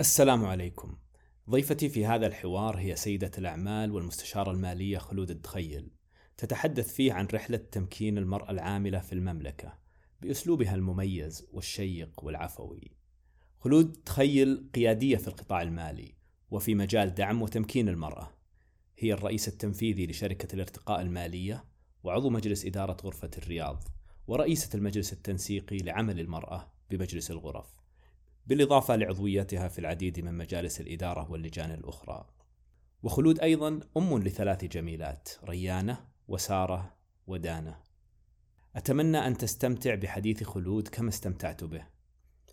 السلام عليكم. ضيفتي في هذا الحوار هي سيدة الأعمال والمستشارة المالية خلود الدخيل. تتحدث فيه عن رحلة تمكين المرأة العاملة في المملكة بأسلوبها المميز والشيق والعفوي. خلود تخيل قيادية في القطاع المالي وفي مجال دعم وتمكين المرأة. هي الرئيس التنفيذي لشركة الارتقاء المالية وعضو مجلس إدارة غرفة الرياض ورئيسة المجلس التنسيقي لعمل المرأة بمجلس الغرف. بالإضافة لعضويتها في العديد من مجالس الإدارة واللجان الأخرى. وخلود أيضا أم لثلاث جميلات ريانة وسارة ودانة. أتمنى أن تستمتع بحديث خلود كما استمتعت به،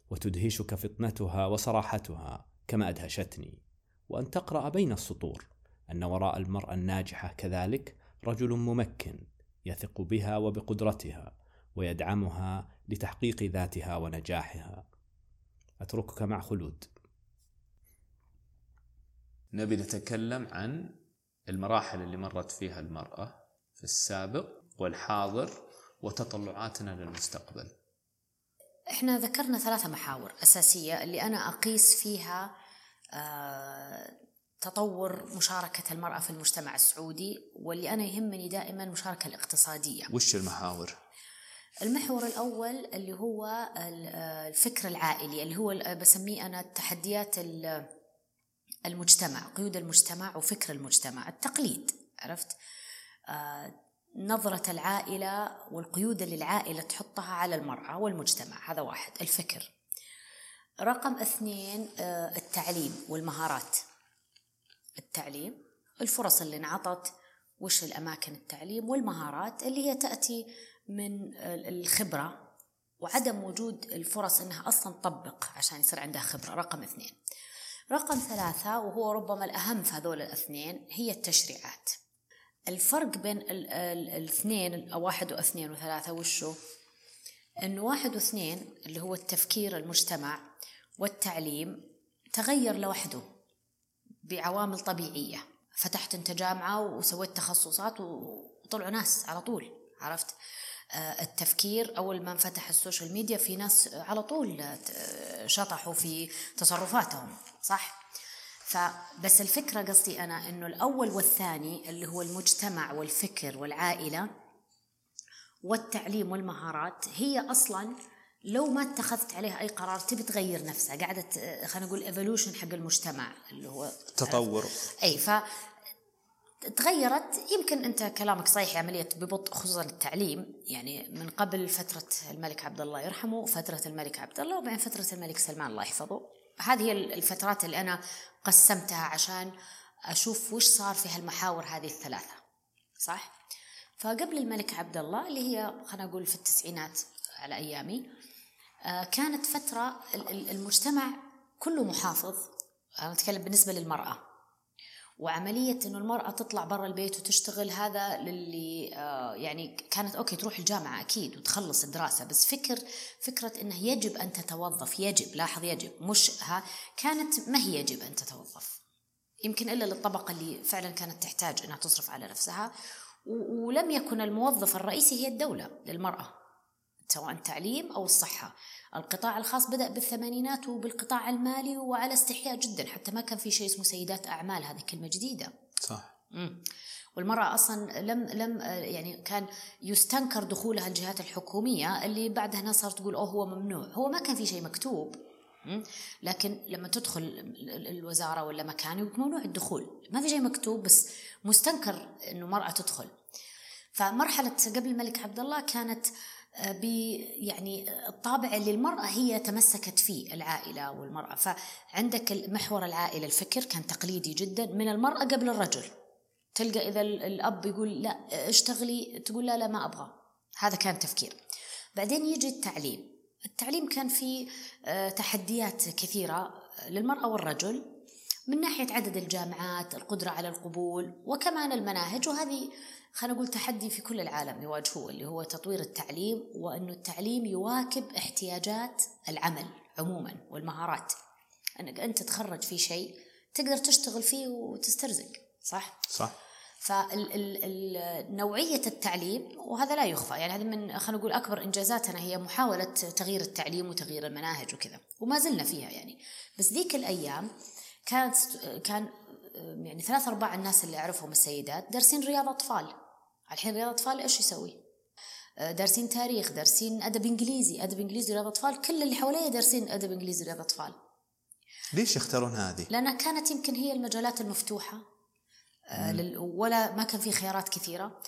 وتدهشك فطنتها وصراحتها كما أدهشتني، وأن تقرأ بين السطور أن وراء المرأة الناجحة كذلك رجل ممكن يثق بها وبقدرتها ويدعمها لتحقيق ذاتها ونجاحها. أتركك مع خلود. نبي نتكلم عن المراحل اللي مرت فيها المرأة في السابق والحاضر وتطلعاتنا للمستقبل. إحنا ذكرنا ثلاثة محاور أساسية اللي أنا أقيس فيها آه تطور مشاركة المرأة في المجتمع السعودي واللي أنا يهمني دائما المشاركة الاقتصادية. وش المحاور؟ المحور الأول اللي هو الفكر العائلي اللي هو بسميه أنا تحديات المجتمع قيود المجتمع وفكر المجتمع التقليد عرفت؟ آه، نظرة العائلة والقيود اللي العائلة تحطها على المرأة والمجتمع هذا واحد الفكر. رقم اثنين آه، التعليم والمهارات. التعليم الفرص اللي انعطت وش الأماكن التعليم والمهارات اللي هي تأتي من الخبرة وعدم وجود الفرص إنها أصلا تطبق عشان يصير عندها خبرة. رقم اثنين. رقم ثلاثة وهو ربما الأهم في هذول الاثنين هي التشريعات. الفرق بين الاثنين واحد واثنين وثلاثة وشو؟ إنه واحد واثنين اللي هو التفكير المجتمع والتعليم تغير لوحده بعوامل طبيعية. فتحت أنت جامعة وسويت تخصصات وطلعوا ناس على طول عرفت؟ آه، التفكير أول ما انفتح السوشيال ميديا في ناس على طول شطحوا في تصرفاتهم صح؟ فبس الفكرة قصدي أنا إنه الأول والثاني اللي هو المجتمع والفكر والعائلة والتعليم والمهارات هي أصلا لو ما اتخذت عليها أي قرار تبي تغير نفسها. قاعدة خلينا نقول ايفولوشن حق المجتمع اللي هو تطور. أي ف تغيرت. يمكن أنت كلامك صحيح عملية ببطء خصوصا التعليم. يعني من قبل فترة الملك عبد الله يرحمه فترة الملك عبد الله وبعدين فترة الملك سلمان الله يحفظه. هذه الفترات اللي أنا قسمتها عشان أشوف وش صار في هالمحاور هذه الثلاثة. صح؟ فقبل الملك عبد الله اللي هي خلينا نقول في التسعينات على أيامي آه، كانت فترة المجتمع كله محافظ أنا أتكلم بالنسبة للمرأة. وعملية إنه المرأة تطلع برا البيت وتشتغل هذا للي آه يعني كانت أوكي تروح الجامعة أكيد وتخلص الدراسة بس فكر فكرة إنه يجب أن تتوظف يجب لاحظ يجب مش ها كانت ما هي يجب أن تتوظف. يمكن إلا للطبقة اللي فعلا كانت تحتاج إنها تصرف على نفسها ولم يكن الموظف الرئيسي هي الدولة للمرأة. سواء التعليم أو الصحة. القطاع الخاص بدأ بالثمانينات وبالقطاع المالي وعلى استحياء جدا حتى ما كان في شيء اسمه سيدات أعمال هذه كلمة جديدة. صح. مم. والمرأة أصلا لم لم يعني كان يستنكر دخولها الجهات الحكومية اللي بعدها ناس صارت تقول أوه هو ممنوع. هو ما كان في شيء مكتوب. لكن لما تدخل الوزارة ولا مكان يقول ممنوع الدخول. ما في شيء مكتوب بس مستنكر إنه مرأة تدخل. فمرحلة قبل الملك عبد الله كانت يعني الطابع اللي المرأة هي تمسكت فيه العائلة والمرأة. فعندك محور العائلة الفكر كان تقليدي جدا من المرأة قبل الرجل. تلقى إذا الأب يقول لا اشتغلي تقول لا لا ما أبغى. هذا كان تفكير. بعدين يجي التعليم. التعليم كان فيه آه، تحديات كثيرة للمرأة والرجل. من ناحية عدد الجامعات القدرة على القبول وكمان المناهج وهذه خلينا نقول تحدي في كل العالم يواجهوه اللي هو تطوير التعليم وأنه التعليم يواكب احتياجات العمل عموما والمهارات. أنك أنت تخرج في شيء تقدر تشتغل فيه وتسترزق صح؟ صح. فنوعية التعليم وهذا لا يخفى يعني هذا من خلينا نقول أكبر إنجازاتنا هي محاولة تغيير التعليم وتغيير المناهج وكذا وما زلنا فيها يعني. بس ذيك الأيام كانت كان يعني ثلاث أرباع الناس اللي أعرفهم السيدات دارسين رياض أطفال. الحين رياض أطفال إيش يسوي؟ دارسين تاريخ دارسين أدب إنجليزي. أدب إنجليزي رياض أطفال كل اللي حواليا دارسين أدب إنجليزي رياض أطفال. ليش يختارون هذه؟ لأنها كانت يمكن هي المجالات المفتوحة آه ولا ما كان في خيارات كثيرة.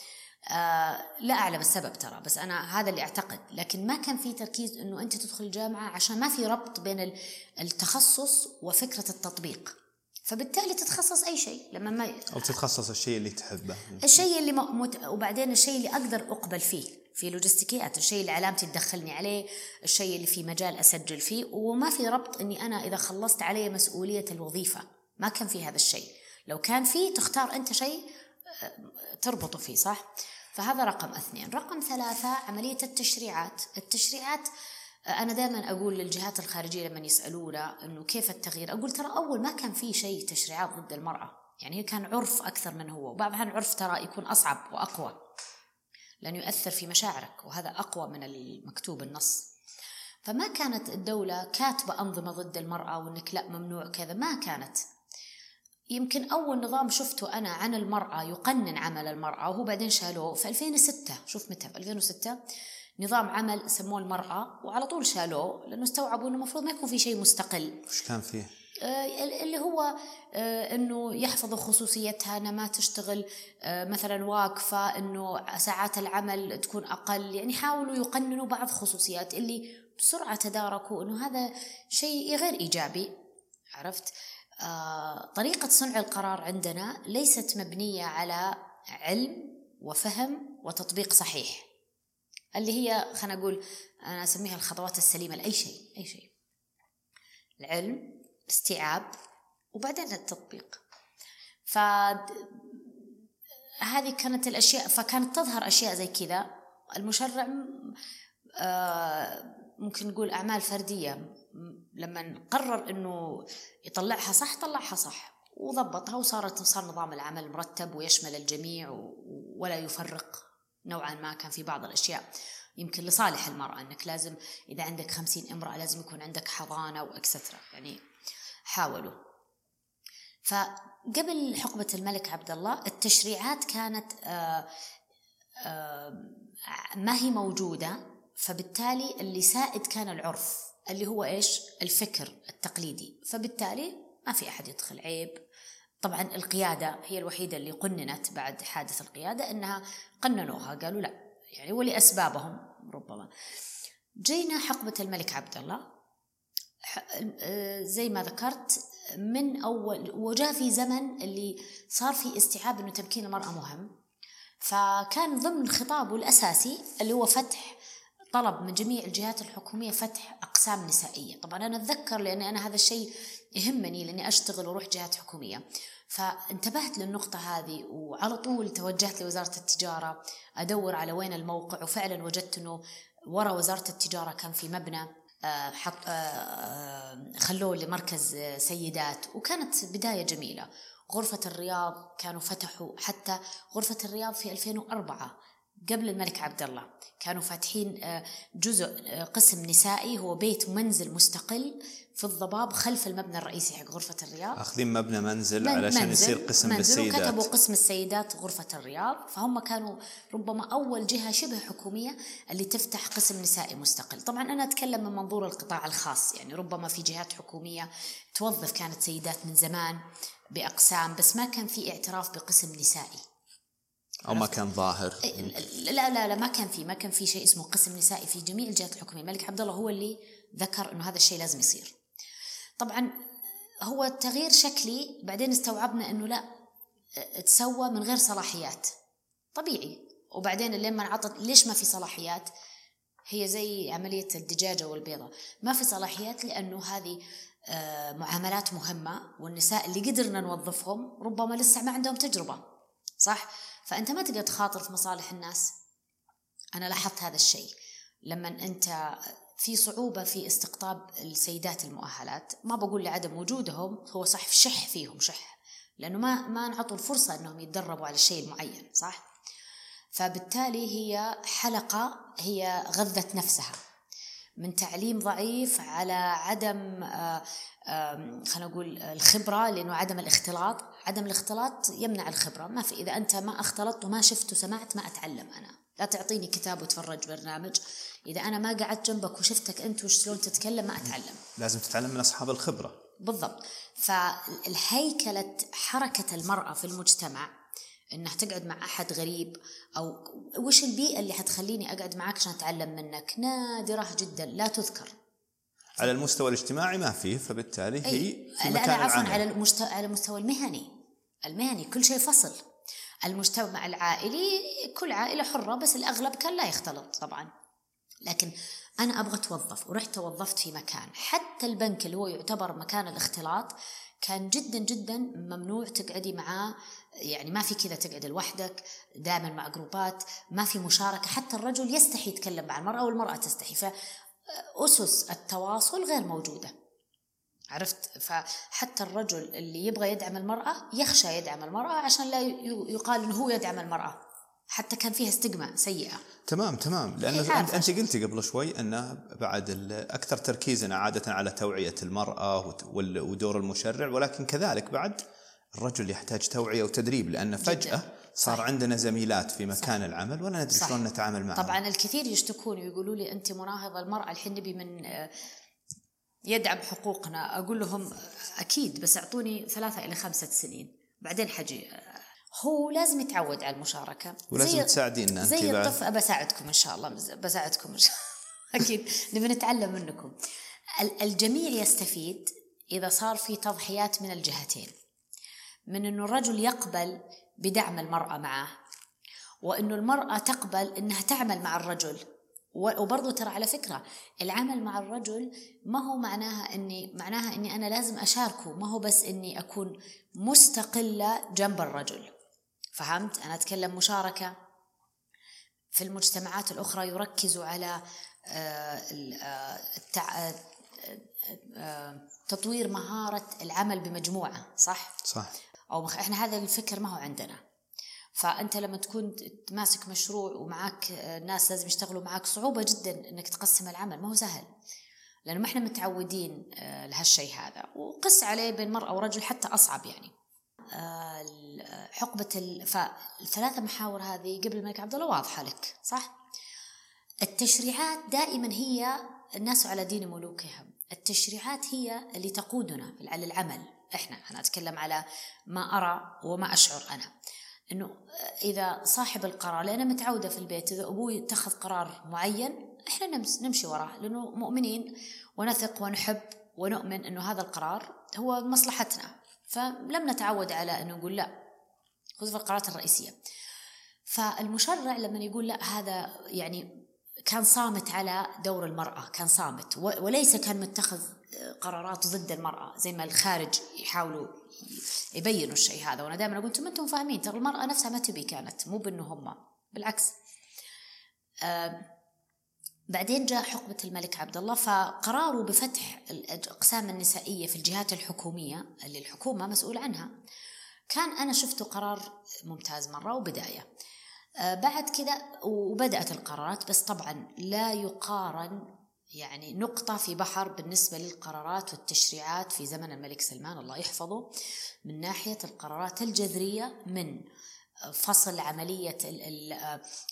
آه لا أعلم السبب ترى بس أنا هذا اللي أعتقد. لكن ما كان في تركيز أنه أنت تدخل الجامعة عشان ما في ربط بين التخصص وفكرة التطبيق. فبالتالي تتخصص أي شيء لما ما أو تتخصص الشيء اللي تحبه. الشيء اللي مت... وبعدين الشيء اللي أقدر أقبل فيه في لوجستيكيات الشيء اللي علامتي تدخلني عليه الشيء اللي في مجال أسجل فيه وما في ربط إني أنا إذا خلصت علي مسؤولية الوظيفة. ما كان في هذا الشيء. لو كان في تختار أنت شيء آه، تربطه فيه صح؟ فهذا رقم اثنين. رقم ثلاثة عملية التشريعات. التشريعات أنا دائما أقول للجهات الخارجية لما يسألونا إنه كيف التغيير أقول ترى أول ما كان في شيء تشريعات ضد المرأة. يعني كان عرف أكثر من هو وبعض الأحيان عرف ترى يكون أصعب وأقوى لأنه يؤثر في مشاعرك وهذا أقوى من المكتوب النص. فما كانت الدولة كاتبة أنظمة ضد المرأة وإنك لا ممنوع كذا. ما كانت. يمكن أول نظام شفته أنا عن المرأة يقنن عمل المرأة وهو بعدين شالوه. في 2006 شوف متى في 2006 نظام عمل سموه المرأة وعلى طول شالوه لأنه استوعبوا أنه المفروض ما يكون في شيء مستقل. وش كان فيه؟ آه اللي هو آه إنه يحفظوا خصوصيتها إنها ما تشتغل آه مثلا واقفة إنه ساعات العمل تكون أقل. يعني حاولوا يقننوا بعض خصوصيات اللي بسرعة تداركوا إنه هذا شيء غير إيجابي عرفت؟ آه طريقة صنع القرار عندنا ليست مبنية على علم وفهم وتطبيق صحيح اللي هي خلينا نقول أنا أسميها الخطوات السليمة لأي شيء أي شيء. العلم استيعاب وبعدين التطبيق. ف هذه كانت الأشياء فكانت تظهر أشياء زي كذا. المشرع آه، ممكن نقول أعمال فردية لما قرر أنه يطلعها صح طلعها صح. وضبطها وصارت صار نظام العمل مرتب ويشمل الجميع ولا يفرق نوعا ما. كان في بعض الأشياء يمكن لصالح المرأة أنك لازم إذا عندك خمسين امرأة لازم يكون عندك حضانة وإكسترا يعني حاولوا. فقبل حقبة الملك عبد الله التشريعات كانت آآ آآ ما هي موجودة فبالتالي اللي سائد كان العرف. اللي هو إيش؟ الفكر التقليدي. فبالتالي ما في أحد يدخل عيب. طبعا القيادة هي الوحيدة اللي قننت بعد حادث القيادة إنها قننوها. قالوا لا يعني ولأسبابهم ربما. جينا حقبة الملك عبد الله. زي ما ذكرت من أول وجاء في زمن اللي صار في استيعاب أنه تمكين المرأة مهم. فكان ضمن خطابه الأساسي اللي هو فتح طلب من جميع الجهات الحكومية فتح أقسام نسائية. طبعا أنا أتذكر لأن أنا هذا الشيء يهمني لأني أشتغل وأروح جهات حكومية. فانتبهت للنقطة هذه وعلى طول توجهت لوزارة التجارة أدور على وين الموقع وفعلا وجدت أنه ورا وزارة التجارة كان في مبنى آه، حط آه، آه، خلوه لمركز سيدات وكانت بداية جميلة. غرفة الرياض كانوا فتحوا حتى غرفة الرياض في 2004 قبل الملك عبد الله كانوا فاتحين جزء قسم نسائي هو بيت منزل مستقل في الضباب خلف المبنى الرئيسي حق غرفة الرياض. أخذين مبنى منزل من علشان منزل يصير قسم منزل للسيدات وكتبوا قسم السيدات غرفة الرياض. فهم كانوا ربما أول جهة شبه حكومية اللي تفتح قسم نسائي مستقل. طبعا أنا أتكلم من منظور القطاع الخاص يعني ربما في جهات حكومية توظف كانت سيدات من زمان بأقسام بس ما كان في اعتراف بقسم نسائي. أو ما كان ظاهر. لا لا لا ما كان في ما كان في شيء اسمه قسم نسائي في جميع الجهات الحكومية. الملك عبد الله هو اللي ذكر إنه هذا الشيء لازم يصير. طبعا هو تغيير شكلي بعدين استوعبنا إنه لا تسوى من غير صلاحيات. طبيعي. وبعدين لما عطت ليش ما في صلاحيات؟ هي زي عملية الدجاجة والبيضة. ما في صلاحيات لأنه هذه آه، معاملات مهمة والنساء اللي قدرنا نوظفهم ربما لسه ما عندهم تجربة. صح؟ فأنت ما تقدر تخاطر في مصالح الناس. أنا لاحظت هذا الشيء. لما أنت في صعوبة في استقطاب السيدات المؤهلات ما بقول لعدم وجودهم هو صح شح فيهم شح. لأنه ما ما انعطوا الفرصة إنهم يتدربوا على الشيء المعين صح؟ فبالتالي هي حلقة هي غذت نفسها. من تعليم ضعيف على عدم آه، خلينا نقول الخبرة لأنه عدم الاختلاط. عدم الاختلاط يمنع الخبرة. ما في إذا أنت ما اختلطت وما شفت وسمعت ما أتعلم أنا. لا تعطيني كتاب وتفرج برنامج. إذا أنا ما قعدت جنبك وشفتك أنت وشلون تتكلم ما أتعلم. لازم تتعلم من أصحاب الخبرة. بالضبط. فالهيكلة حركة المرأة في المجتمع إنها تقعد مع أحد غريب أو وش البيئة اللي حتخليني أقعد معك عشان أتعلم منك؟ نادرة جدا لا تذكر. على المستوى الاجتماعي ما فيه فبالتالي هي في مكان لا عفوا على المستوى على المستوى المهني. المهني كل شيء فصل. المجتمع العائلي كل عائلة حرة بس الأغلب كان لا يختلط طبعا. لكن أنا أبغى أتوظف ورحت توظفت في مكان. حتى البنك اللي هو يعتبر مكان الاختلاط كان جدا جدا ممنوع تقعدي معاه. يعني ما في كذا تقعد لوحدك دائما مع جروبات ما في مشاركة. حتى الرجل يستحي يتكلم مع المرأة والمرأة تستحي. فأسس التواصل غير موجودة. عرفت؟ فحتى الرجل اللي يبغى يدعم المرأة يخشى يدعم المرأة عشان لا يقال إنه هو يدعم المرأة. حتى كان فيها استجمة سيئة. تمام تمام. لأنه أنت قلتي قبل شوي أنه بعد أكثر تركيزنا عادة على توعية المرأة ودور المشرع ولكن كذلك بعد الرجل يحتاج توعية وتدريب لأن فجأة صار صحيح. عندنا زميلات في مكان صح. العمل ولا ندري شلون نتعامل معها طبعا الكثير يشتكون ويقولوا لي أنت مناهضة المرأة الحين نبي من آه، يدعم حقوقنا. أقول لهم أكيد بس أعطوني ثلاثة إلى خمسة سنين. بعدين حجي. هو لازم يتعود على المشاركة. ولازم تساعدينا زي الطفل. بساعدكم إن شاء الله. بساعدكم إن شاء الله. أكيد. نبي نتعلم منكم. الجميع يستفيد إذا صار في تضحيات من الجهتين. من أنه الرجل يقبل بدعم المرأة معه وأنه المرأة تقبل أنها تعمل مع الرجل. وبرضه ترى على فكرة العمل مع الرجل ما هو معناها أني معناها أني أنا لازم أشاركه ما هو بس أني أكون مستقلة جنب الرجل. فهمت؟ أنا أتكلم مشاركة في المجتمعات الأخرى يركزوا على آه، آه، آه، تطوير مهارة العمل بمجموعة صح؟ صح. أو إحنا هذا الفكر ما هو عندنا. فأنت لما تكون ماسك مشروع ومعك ناس لازم يشتغلوا معك صعوبة جدا إنك تقسم العمل. ما هو سهل. لأنه ما إحنا متعودين آه، لهالشيء هذا. وقس عليه بين مرأة ورجل حتى أصعب يعني. آه، حقبة فالثلاثة محاور هذه قبل الملك عبد الله واضحة لك صح؟ التشريعات دائما هي الناس على دين ملوكهم. التشريعات هي اللي تقودنا على العمل إحنا أنا أتكلم على ما أرى وما أشعر أنا. إنه إذا صاحب القرار لأن متعودة في البيت إذا أبوي اتخذ قرار معين إحنا نمشي وراه لأنه مؤمنين ونثق ونحب ونؤمن إنه هذا القرار هو مصلحتنا. فلم نتعود على إنه نقول لا خذ في القرارات الرئيسية. فالمشرع لما يقول لا هذا يعني كان صامت على دور المرأة كان صامت وليس كان متخذ قرارات ضد المرأة زي ما الخارج يحاولوا يبينوا الشيء هذا. وأنا دائما أقول أنتم أنتم فاهمين ترى المرأة نفسها ما تبي كانت مو بأنه هم. بالعكس. بعدين جاء حقبة الملك عبد الله فقراره بفتح الأقسام النسائية في الجهات الحكومية اللي الحكومة مسؤول عنها. كان أنا شفته قرار ممتاز مرة وبداية. آه، بعد كذا وبدأت القرارات بس طبعا لا يقارن يعني نقطة في بحر بالنسبة للقرارات والتشريعات في زمن الملك سلمان الله يحفظه من ناحية القرارات الجذرية من فصل عملية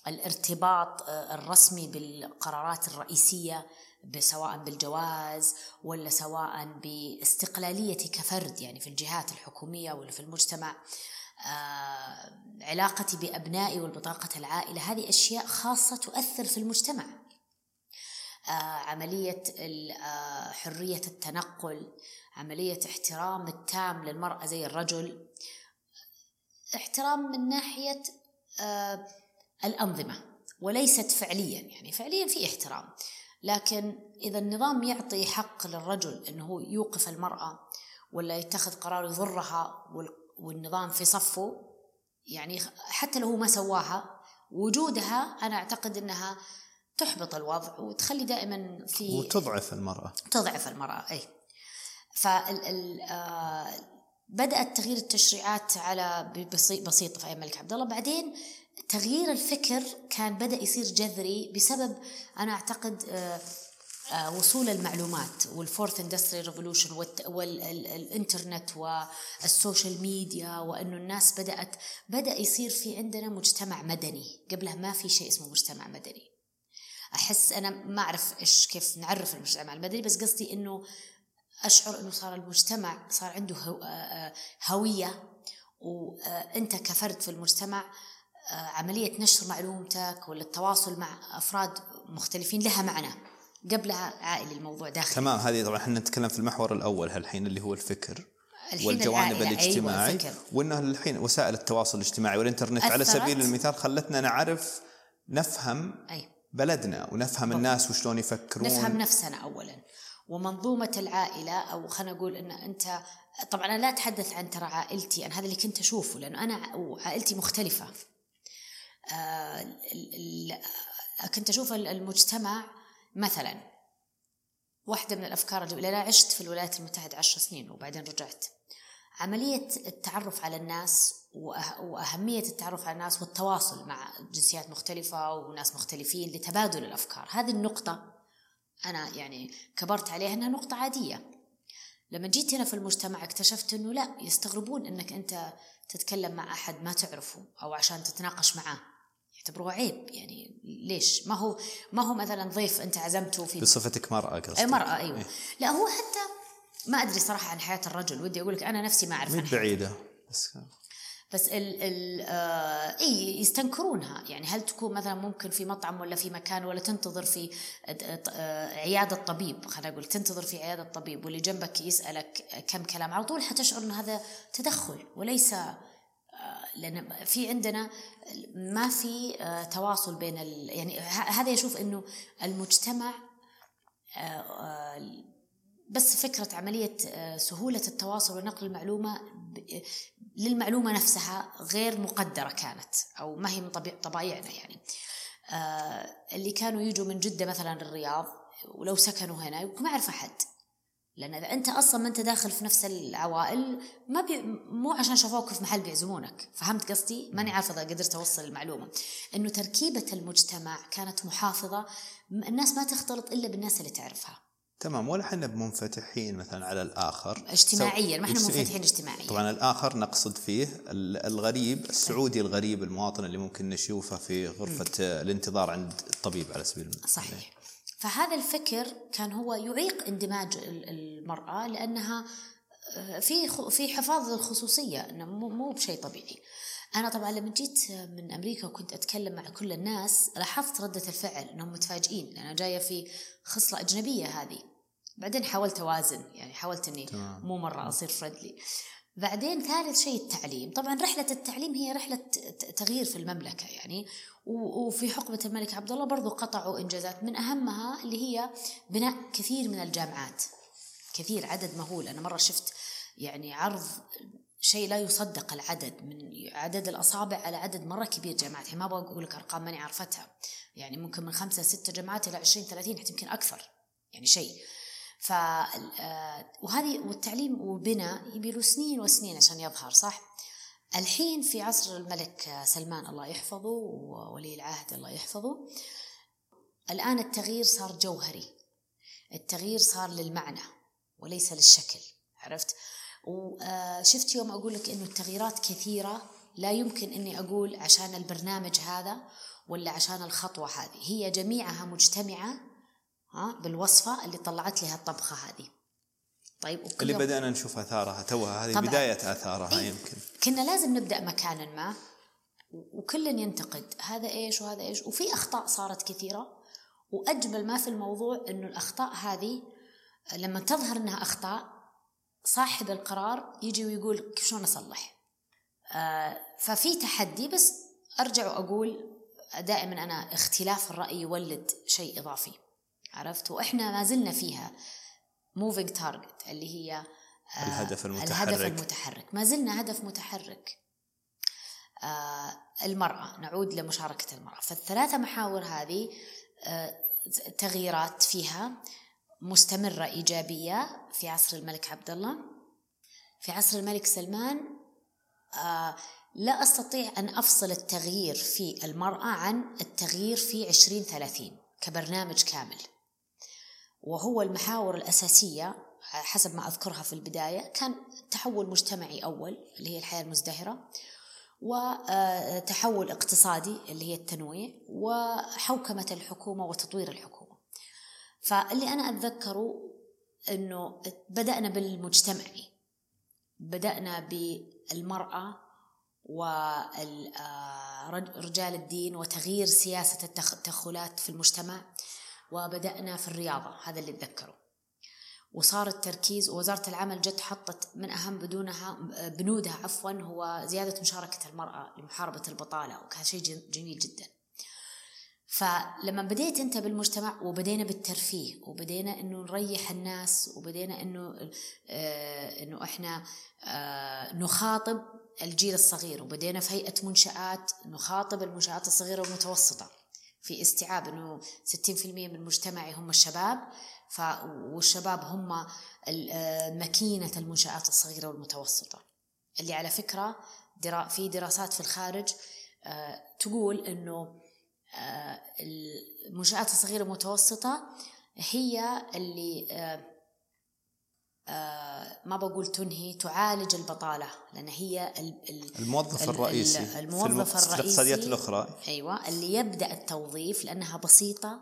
الارتباط الرسمي بالقرارات الرئيسية سواء بالجواز ولا سواء باستقلاليتي كفرد يعني في الجهات الحكومية ولا في المجتمع. آه، علاقتي بأبنائي والبطاقة العائلة هذه أشياء خاصة تؤثر في المجتمع. آه، عملية آه، حرية التنقل عملية احترام التام للمرأة زي الرجل. احترام من ناحية الأنظمة وليست فعليا يعني فعليا في احترام. لكن إذا النظام يعطي حق للرجل أنه يوقف المرأة ولا يتخذ قرار يضرها والنظام في صفه يعني حتى لو هو ما سواها وجودها أنا أعتقد أنها تحبط الوضع وتخلي دائما في وتضعف المرأة. تضعف المرأة أي. فال بدأت تغيير التشريعات على بسيط بسيطة في أيام الملك عبد الله. بعدين تغيير الفكر كان بدأ يصير جذري بسبب أنا أعتقد آه، آه، وصول المعلومات وال Fourth Industry Revolution والانترنت وال social media وإنه الناس بدأت بدأ يصير في عندنا مجتمع مدني. قبلها ما في شيء اسمه مجتمع مدني. أحس أنا ما أعرف إيش كيف نعرف المجتمع المدني بس قصدي إنه أشعر إنه صار المجتمع صار عنده آه، آه، هوية وأنت كفرد في المجتمع عملية نشر معلومتك ولا التواصل مع أفراد مختلفين لها معنى قبلها عائلي الموضوع داخلي. تمام هذه طبعا إحنا نتكلم في المحور الأول هالحين اللي هو الفكر والجوانب أيوة، الاجتماعي أيوة وإنه الحين وسائل التواصل الاجتماعي والإنترنت على سبيل المثال خلتنا نعرف نفهم أيوة. بلدنا ونفهم بالضبط. الناس وشلون يفكرون. نفهم نفسنا اولا. ومنظومة العائلة أو خلينا نقول إن أنت طبعا أنا لا أتحدث عن ترى عائلتي أنا هذا اللي كنت أشوفه لأنه أنا وعائلتي مختلفة. آه كنت أشوف المجتمع مثلا واحدة من الأفكار اللي أنا عشت في الولايات المتحدة عشر سنين وبعدين رجعت. عملية التعرف على الناس وأهمية التعرف على الناس والتواصل مع جنسيات مختلفة وناس مختلفين لتبادل الأفكار. هذه النقطة أنا يعني كبرت عليها أنها نقطة عادية. لما جيت هنا في المجتمع اكتشفت أنه لا يستغربون أنك أنت تتكلم مع أحد ما تعرفه أو عشان تتناقش معاه. يعتبروه عيب. يعني ليش؟ ما هو ما هو مثلا ضيف أنت عزمته في بصفتك مرأة قصدك. اي مرأة أيوه. إيه؟ لا هو حتى ما أدري صراحة عن حياة الرجل. ودي أقول لك أنا نفسي ما أعرف عن بعيدة. بس بس ال ال آه إي يستنكرونها. يعني هل تكون مثلا ممكن في مطعم ولا في مكان ولا تنتظر في آه عيادة طبيب خلينا نقول تنتظر في عيادة طبيب واللي جنبك يسألك كم كلام على طول حتشعر انه هذا تدخل وليس لأن في عندنا ما في آه، تواصل بين ال يعني هذا يشوف إنه المجتمع آه، آه، بس فكرة عملية سهولة التواصل ونقل المعلومة للمعلومة نفسها غير مقدرة كانت أو ما هي من طبايعنا يعني. اللي كانوا يجوا من جدة مثلا الرياض ولو سكنوا هنا ما يعرف أحد. لأن إذا أنت أصلا ما أنت داخل في نفس العوائل ما بي مو عشان شافوك في محل بيعزمونك. فهمت قصدي؟ ماني عارفة إذا قدرت أوصل المعلومة. إنه تركيبة المجتمع كانت محافظة الناس ما تختلط إلا بالناس اللي تعرفها. تمام ولا إحنا منفتحين مثلا على الآخر. اجتماعيا ما إحنا منفتحين اجتماعيا. طبعا الآخر نقصد فيه الغريب السعودي الغريب المواطن اللي ممكن نشوفه في غرفة الانتظار عند الطبيب على سبيل المثال. صحيح. فهذا الفكر كان هو يعيق اندماج المرأة لأنها آه، في في حفاظ الخصوصية إنه مو بشيء طبيعي. أنا طبعا لما جيت من أمريكا وكنت أتكلم مع كل الناس لاحظت ردة الفعل أنهم متفاجئين لأن أنا جاية في خصلة أجنبية هذه. بعدين حاولت أوازن يعني حاولت إني مو مرة أصير فريندلي. بعدين ثالث شيء التعليم. طبعا رحلة التعليم هي رحلة تغيير في المملكة يعني. وفي حقبة الملك عبد الله برضو قطعوا إنجازات. من أهمها اللي هي بناء كثير من الجامعات. كثير عدد مهول. أنا مرة شفت يعني عرض شيء لا يصدق العدد. من عدد الأصابع على عدد مرة كبير جامعات. يعني ما أبغى أقول لك أرقام ماني عرفتها يعني ممكن من خمسة ستة جامعات إلى عشرين ثلاثين حتى يمكن أكثر. يعني شيء. ف آه، وهذه والتعليم وبناء يبي له سنين وسنين عشان يظهر صح؟ الحين في عصر الملك سلمان الله يحفظه وولي العهد الله يحفظه الآن التغيير صار جوهري التغيير صار للمعنى وليس للشكل عرفت وشفت يوم أقول لك أنه التغييرات كثيرة لا يمكن أني أقول عشان البرنامج هذا ولا عشان الخطوة هذه هي جميعها مجتمعة بالوصفة اللي طلعت لها الطبخة هذه طيب اللي بدأنا نشوف آثارها توها هذه طبعًا. بداية آثارها إيه؟ يمكن كنا لازم نبدأ مكانا ما وكل ينتقد هذا إيش وهذا إيش وفي أخطاء صارت كثيرة وأجمل ما في الموضوع إنه الأخطاء هذه لما تظهر إنها أخطاء صاحب القرار يجي ويقول كيف شلون أصلح آه ففي تحدي بس أرجع وأقول دائما أنا اختلاف الرأي يولد شيء إضافي عرفت؟ وإحنا ما زلنا فيها. moving target اللي هي آه، الهدف المتحرك. الهدف المتحرك. ما زلنا هدف متحرك. آه، المرأة نعود لمشاركة المرأة. فالثلاثة محاور هذه آه، تغييرات فيها مستمرة إيجابية في عصر الملك عبد الله في عصر الملك سلمان لا أستطيع أن أفصل التغيير في المرأة عن التغيير في عشرين ثلاثين كبرنامج كامل. وهو المحاور الأساسية حسب ما أذكرها في البداية كان تحول مجتمعي أول اللي هي الحياة المزدهرة وتحول اقتصادي اللي هي التنويع وحوكمة الحكومة وتطوير الحكومة. فاللي أنا أتذكره أنه بدأنا بالمجتمعي بدأنا بالمرأة ورجال الدين وتغيير سياسة التدخلات في المجتمع. وبدأنا في الرياضة هذا اللي أتذكره وصار التركيز ووزارة العمل جت حطت من أهم بدونها بنودها عفوا هو زيادة مشاركة المرأة لمحاربة البطالة وكان شيء جميل جدا. فلما بديت أنت بالمجتمع وبدينا بالترفيه وبدينا إنه نريح الناس وبدينا إنه آه إنه إحنا آه نخاطب الجيل الصغير وبدينا في هيئة منشآت نخاطب المنشآت الصغيرة والمتوسطة. في استيعاب إنه 60% من مجتمعي هم الشباب ف والشباب هم آه، ماكينه المنشآت الصغيرة والمتوسطة. اللي على فكرة درا في دراسات في الخارج آه، تقول إنه آه، المنشآت الصغيرة والمتوسطة هي اللي ما بقول تنهي تعالج البطالة لأن هي الموظف الرئيسي الموظف الرئيسي. الاقتصاديات الأخرى. أيوة اللي يبدأ التوظيف لأنها بسيطة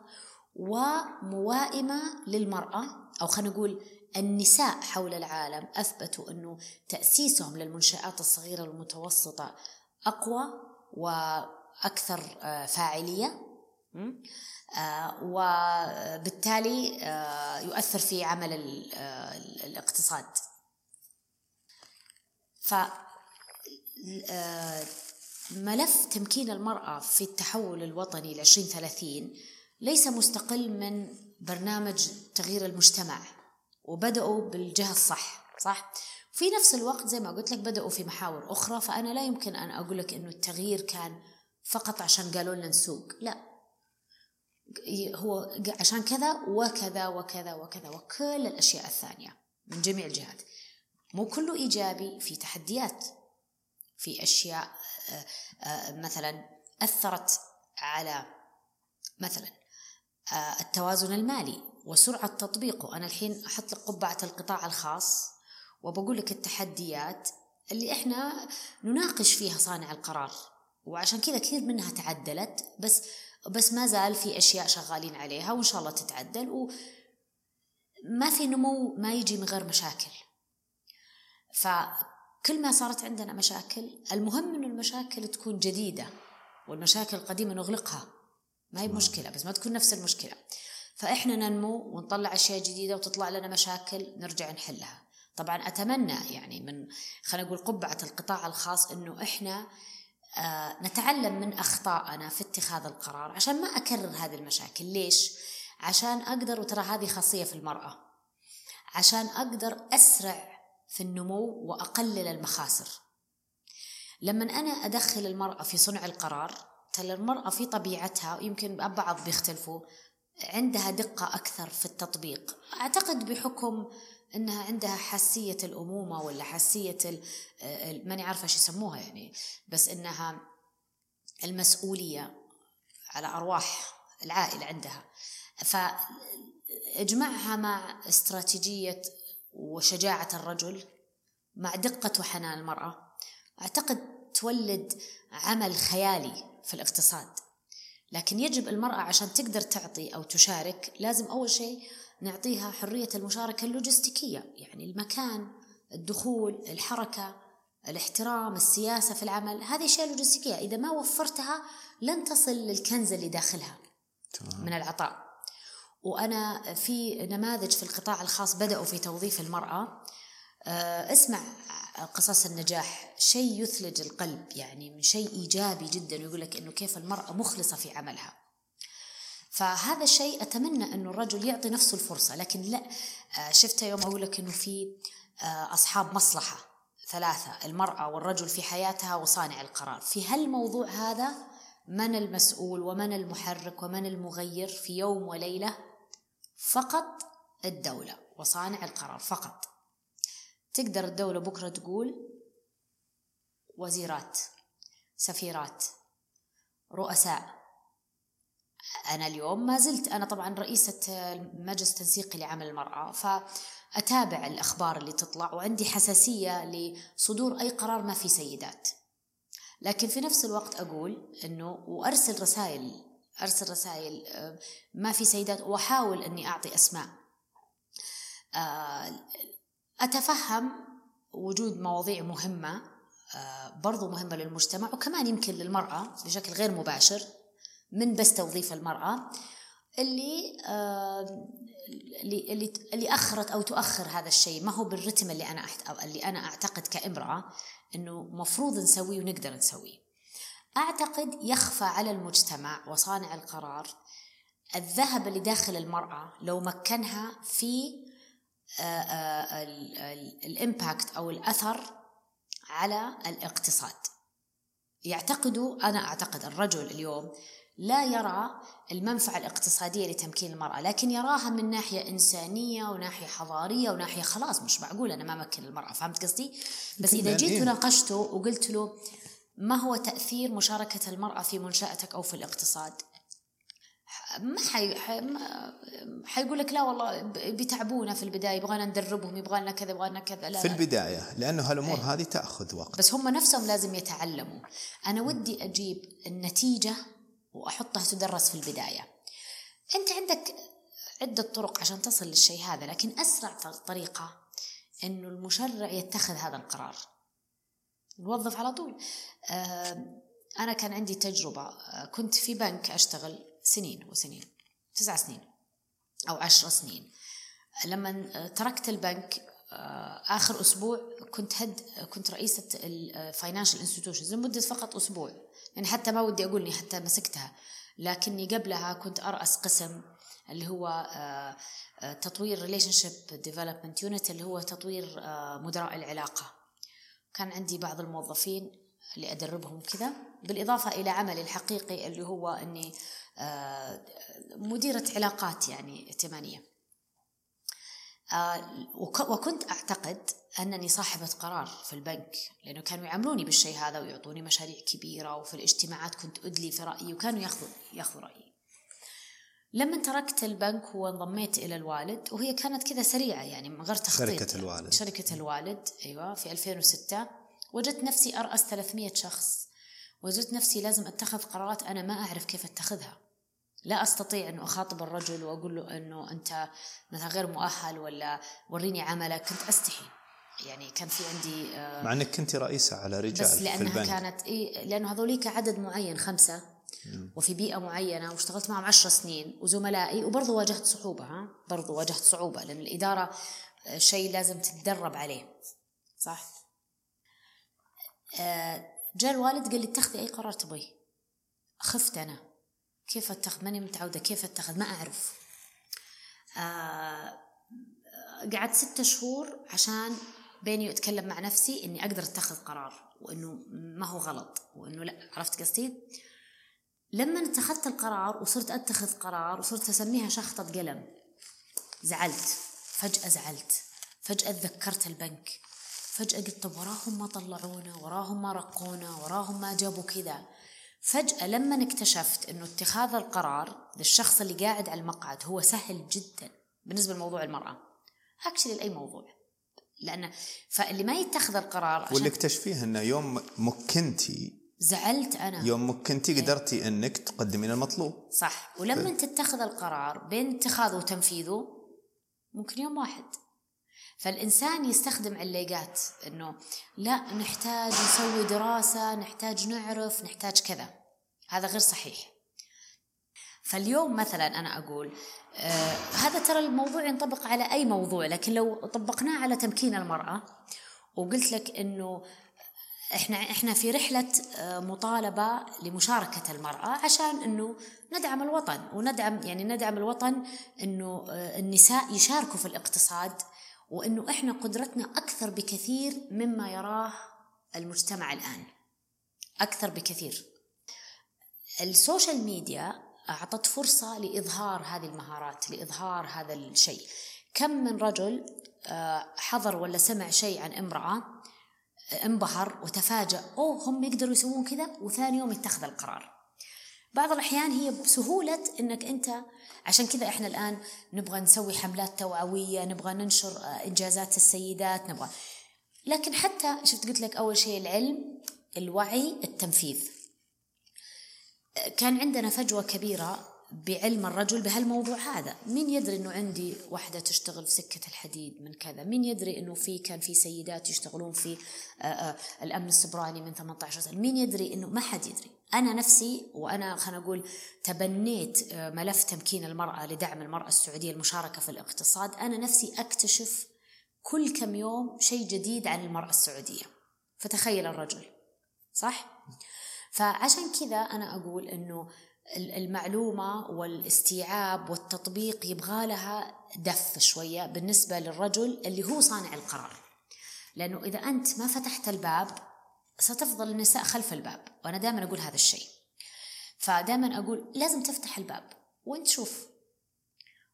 وموائمة للمرأة أو خلينا نقول النساء حول العالم أثبتوا أنه تأسيسهم للمنشآت الصغيرة والمتوسطة أقوى وأكثر آه، فاعلية. آه، وبالتالي آه، يؤثر في عمل الاقتصاد. ف ملف تمكين المرأة في التحول الوطني ل 2030 ليس مستقل من برنامج تغيير المجتمع وبدأوا بالجهة الصح صح؟ في نفس الوقت زي ما قلت لك بدأوا في محاور أخرى فأنا لا يمكن أن أقول لك أنه التغيير كان فقط عشان قالوا لنا نسوق لا. هو عشان كذا وكذا وكذا وكذا وكل الأشياء الثانية من جميع الجهات. مو كله إيجابي في تحديات في أشياء آه، آه، مثلا أثرت على مثلا آه، التوازن المالي وسرعة تطبيقه. أنا الحين أحط لك قبعة القطاع الخاص وبقول لك التحديات اللي إحنا نناقش فيها صانع القرار. وعشان كذا كثير منها تعدلت بس بس ما زال في أشياء شغالين عليها وإن شاء الله تتعدل وما في نمو ما يجي من غير مشاكل. فكل ما صارت عندنا مشاكل المهم أن المشاكل تكون جديدة والمشاكل القديمة نغلقها. ما هي مشكلة بس ما تكون نفس المشكلة. فإحنا ننمو ونطلع أشياء جديدة وتطلع لنا مشاكل نرجع نحلها. طبعا أتمنى يعني من خلينا نقول قبعة القطاع الخاص إنه إحنا آه نتعلم من أخطائنا في اتخاذ القرار عشان ما أكرر هذه المشاكل. ليش؟ عشان أقدر وترى هذه خاصية في المرأة عشان أقدر أسرع في النمو وأقلل المخاسر. لما أنا أدخل المرأة في صنع القرار ترى المرأة في طبيعتها يمكن بعض بيختلفوا عندها دقة أكثر في التطبيق. أعتقد بحكم أنها عندها حسية الأمومة ولا حسية ماني عارفة إيش يسموها يعني بس أنها المسؤولية على أرواح العائلة عندها. فإجمعها مع استراتيجية وشجاعة الرجل مع دقة وحنان المرأة أعتقد تولد عمل خيالي في الاقتصاد. لكن يجب المرأة عشان تقدر تعطي أو تشارك لازم أول شيء نعطيها حرية المشاركة اللوجستيكية يعني المكان الدخول الحركة الاحترام السياسة في العمل هذه أشياء لوجستيكية. إذا ما وفرتها لن تصل للكنز اللي داخلها من العطاء. وأنا في نماذج في القطاع الخاص بدأوا في توظيف المرأة. آه، اسمع قصص النجاح. شيء يثلج القلب يعني من شيء إيجابي جدا يقول لك إنه كيف المرأة مخلصة في عملها. فهذا الشيء أتمنى انه الرجل يعطي نفسه الفرصة لكن لا. آه، شفت يوم أقول لك إنه في آه، أصحاب مصلحة ثلاثة المرأة والرجل في حياتها وصانع القرار. في هالموضوع هذا من المسؤول ومن المحرك ومن المغير في يوم وليلة؟ فقط الدولة وصانع القرار فقط. تقدر الدولة بكرة تقول وزيرات سفيرات رؤساء أنا اليوم ما زلت أنا طبعا رئيسة المجلس التنسيقي لعمل المرأة فأتابع الأخبار اللي تطلع وعندي حساسية لصدور أي قرار ما في سيدات. لكن في نفس الوقت أقول أنه وأرسل رسائل أرسل رسائل آه، ما في سيدات وأحاول أني أعطي أسماء. آه، أتفهم وجود مواضيع مهمة آه، برضو مهمة للمجتمع وكمان يمكن للمرأة بشكل غير مباشر من بس توظيف المرأة اللي اللي اللي اللي أخرت أو تؤخر هذا الشيء ما هو بالرتم اللي أنا اللي أنا أعتقد كامرأة إنه مفروض نسويه ونقدر نسويه. أعتقد يخفى على المجتمع وصانع القرار الذهب اللي داخل المرأة لو مكنها في الإمباكت أو الأثر على الاقتصاد. يعتقدوا أنا أعتقد الرجل اليوم لا يرى المنفعة الاقتصادية لتمكين المرأة لكن يراها من ناحية إنسانية وناحية حضارية وناحية خلاص مش معقول أنا ما مكن المرأة فهمت قصدي؟ بس إذا جيت إيه؟ وناقشته وقلت له ما هو تأثير مشاركة المرأة في منشأتك أو في الاقتصاد؟ ما حي... حيقول لك لا والله بيتعبونا في البداية يبغانا ندربهم يبغانا كذا يبغانا كذا لا في البداية لأنه هالأمور إيه. هذه تأخذ وقت. بس هم نفسهم لازم يتعلموا. أنا ودي أجيب النتيجة وأحطها تدرس في البداية. أنت عندك عدة طرق عشان تصل للشيء هذا لكن أسرع طريقة أنه المشرع يتخذ هذا القرار. نوظف على طول. آه، أنا كان عندي تجربة. آه، كنت في بنك أشتغل سنين وسنين تسع سنين أو عشر سنين. لما تركت البنك آه، آخر أسبوع كنت head كنت رئيسة ال Financial Institutions لمدة فقط أسبوع. يعني حتى ما ودي أقول إني حتى مسكتها لكني قبلها كنت أرأس قسم اللي هو آه، آه، تطوير relationship development unit اللي هو تطوير آه، مدراء العلاقة. كان عندي بعض الموظفين اللي أدربهم كذا بالإضافة إلى عملي الحقيقي اللي هو أني مديرة علاقات يعني ائتمانية. وكنت أعتقد أنني صاحبة قرار في البنك لأنه كانوا يعاملوني بالشيء هذا ويعطوني مشاريع كبيرة وفي الاجتماعات كنت أدلي في رأيي وكانوا ياخذوا ياخذوا رأيي. لما تركت البنك وانضميت إلى الوالد وهي كانت كذا سريعة يعني من غير تخطيط. شركة الوالد. شركة الوالد أيوة في 2006 وجدت نفسي أرأس 300 شخص. وجدت نفسي لازم أتخذ قرارات أنا ما أعرف كيف أتخذها. لا أستطيع انه أخاطب الرجل وأقول له أنه أنت مثلا غير مؤهل ولا وريني عملك. كنت أستحي. يعني كان في عندي آه مع إنك كنت رئيسة على رجال بس لأنها في البنك. كانت إيه لأنه هذوليك عدد معين خمسة وفي بيئة معينة واشتغلت معهم عشر سنين وزملائي وبرضه واجهت صعوبة ها برضه واجهت صعوبة لأن الإدارة آه، شيء لازم تتدرب عليه صح؟ آه جاء الوالد قال لي اتخذي أي قرار تبغيه. خفت أنا. كيف أتخذ؟ ماني متعودة. كيف أتخذ؟ ما أعرف. آه قعدت ستة شهور عشان بيني وأتكلم مع نفسي إني أقدر أتخذ قرار وإنه ما هو غلط وإنه لا عرفت قصدي؟ لما اتخذت القرار وصرت أتخذ قرار وصرت أسميها شخطة قلم زعلت فجأة زعلت فجأة تذكرت البنك فجأة قلت طب وراهم ما طلعونا وراهم ما رقونا وراهم ما جابوا كذا. فجأة لما اكتشفت إنه اتخاذ القرار للشخص اللي قاعد على المقعد هو سهل جدا بالنسبة لموضوع المرأة. اكشلي لأي موضوع. لأن فاللي ما يتخذ القرار واللي اكتشفيه انه يوم مكنتي زعلت أنا. يوم مكنتي إيه. قدرتي أنك تقدمين المطلوب. صح. ولما ف... تتخذ القرار بين اتخاذه وتنفيذه ممكن يوم واحد. فالإنسان يستخدم عليقات إنه لا نحتاج نسوي دراسة نحتاج نعرف نحتاج كذا. هذا غير صحيح. فاليوم مثلا أنا أقول آه هذا ترى الموضوع ينطبق على أي موضوع لكن لو طبقناه على تمكين المرأة وقلت لك إنه إحنا إحنا في رحلة آه، مطالبة لمشاركة المرأة عشان إنه ندعم الوطن وندعم يعني ندعم الوطن إنه آه، النساء يشاركوا في الاقتصاد وإنه إحنا قدرتنا أكثر بكثير مما يراه المجتمع الآن. أكثر بكثير. السوشيال ميديا أعطت فرصة لإظهار هذه المهارات لإظهار هذا الشيء. كم من رجل آه، حضر ولا سمع شيء عن امرأة انبهر وتفاجأ أوه هم يقدروا يسوون كذا؟ وثاني يوم يتخذ القرار. بعض الأحيان هي بسهولة أنك أنت عشان كذا إحنا الآن نبغى نسوي حملات توعوية نبغى ننشر آه، إنجازات السيدات نبغى. لكن حتى شفت قلت لك أول شيء العلم الوعي التنفيذ. كان عندنا فجوة كبيرة بعلم الرجل بهالموضوع هذا. مين يدري إنه عندي واحدة تشتغل في سكة الحديد من كذا؟ مين يدري إنه في كان في سيدات يشتغلون في آه، آه، الأمن السبراني من 18 سنة؟ مين يدري إنه ما حد يدري. أنا نفسي وأنا خلينا نقول تبنيت آه، ملف تمكين المرأة لدعم المرأة السعودية المشاركة في الاقتصاد أنا نفسي أكتشف كل كم يوم شيء جديد عن المرأة السعودية. فتخيل الرجل صح؟ فعشان كذا أنا أقول إنه المعلومة والاستيعاب والتطبيق يبغى لها دف شوية بالنسبة للرجل اللي هو صانع القرار. لأنه إذا أنت ما فتحت الباب ستفضل النساء خلف الباب وأنا دائما أقول هذا الشيء. فدائما أقول لازم تفتح الباب وأنت شوف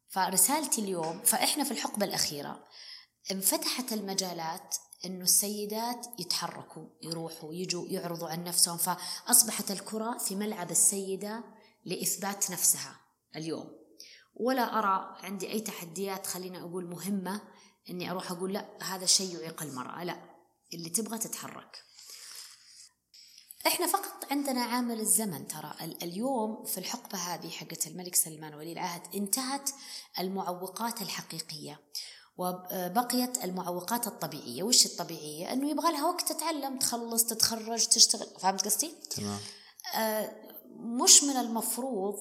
فرسالتي اليوم فإحنا في الحقبة الأخيرة انفتحت المجالات إنه السيدات يتحركوا يروحوا يجوا يعرضوا عن نفسهم. فأصبحت الكرة في ملعب السيدة لإثبات نفسها اليوم. ولا أرى عندي أي تحديات خلينا أقول مهمة إني أروح أقول لا هذا الشيء يعيق المرأة. لا اللي تبغى تتحرك. إحنا فقط عندنا عامل الزمن ترى. اليوم في الحقبة هذه حقت الملك سلمان ولي العهد انتهت المعوقات الحقيقية. وبقيت المعوقات الطبيعية. وش الطبيعية؟ أنه يبغى لها وقت تتعلم تخلص تتخرج تشتغل. فهمت قصدي؟ تمام. آه مش من المفروض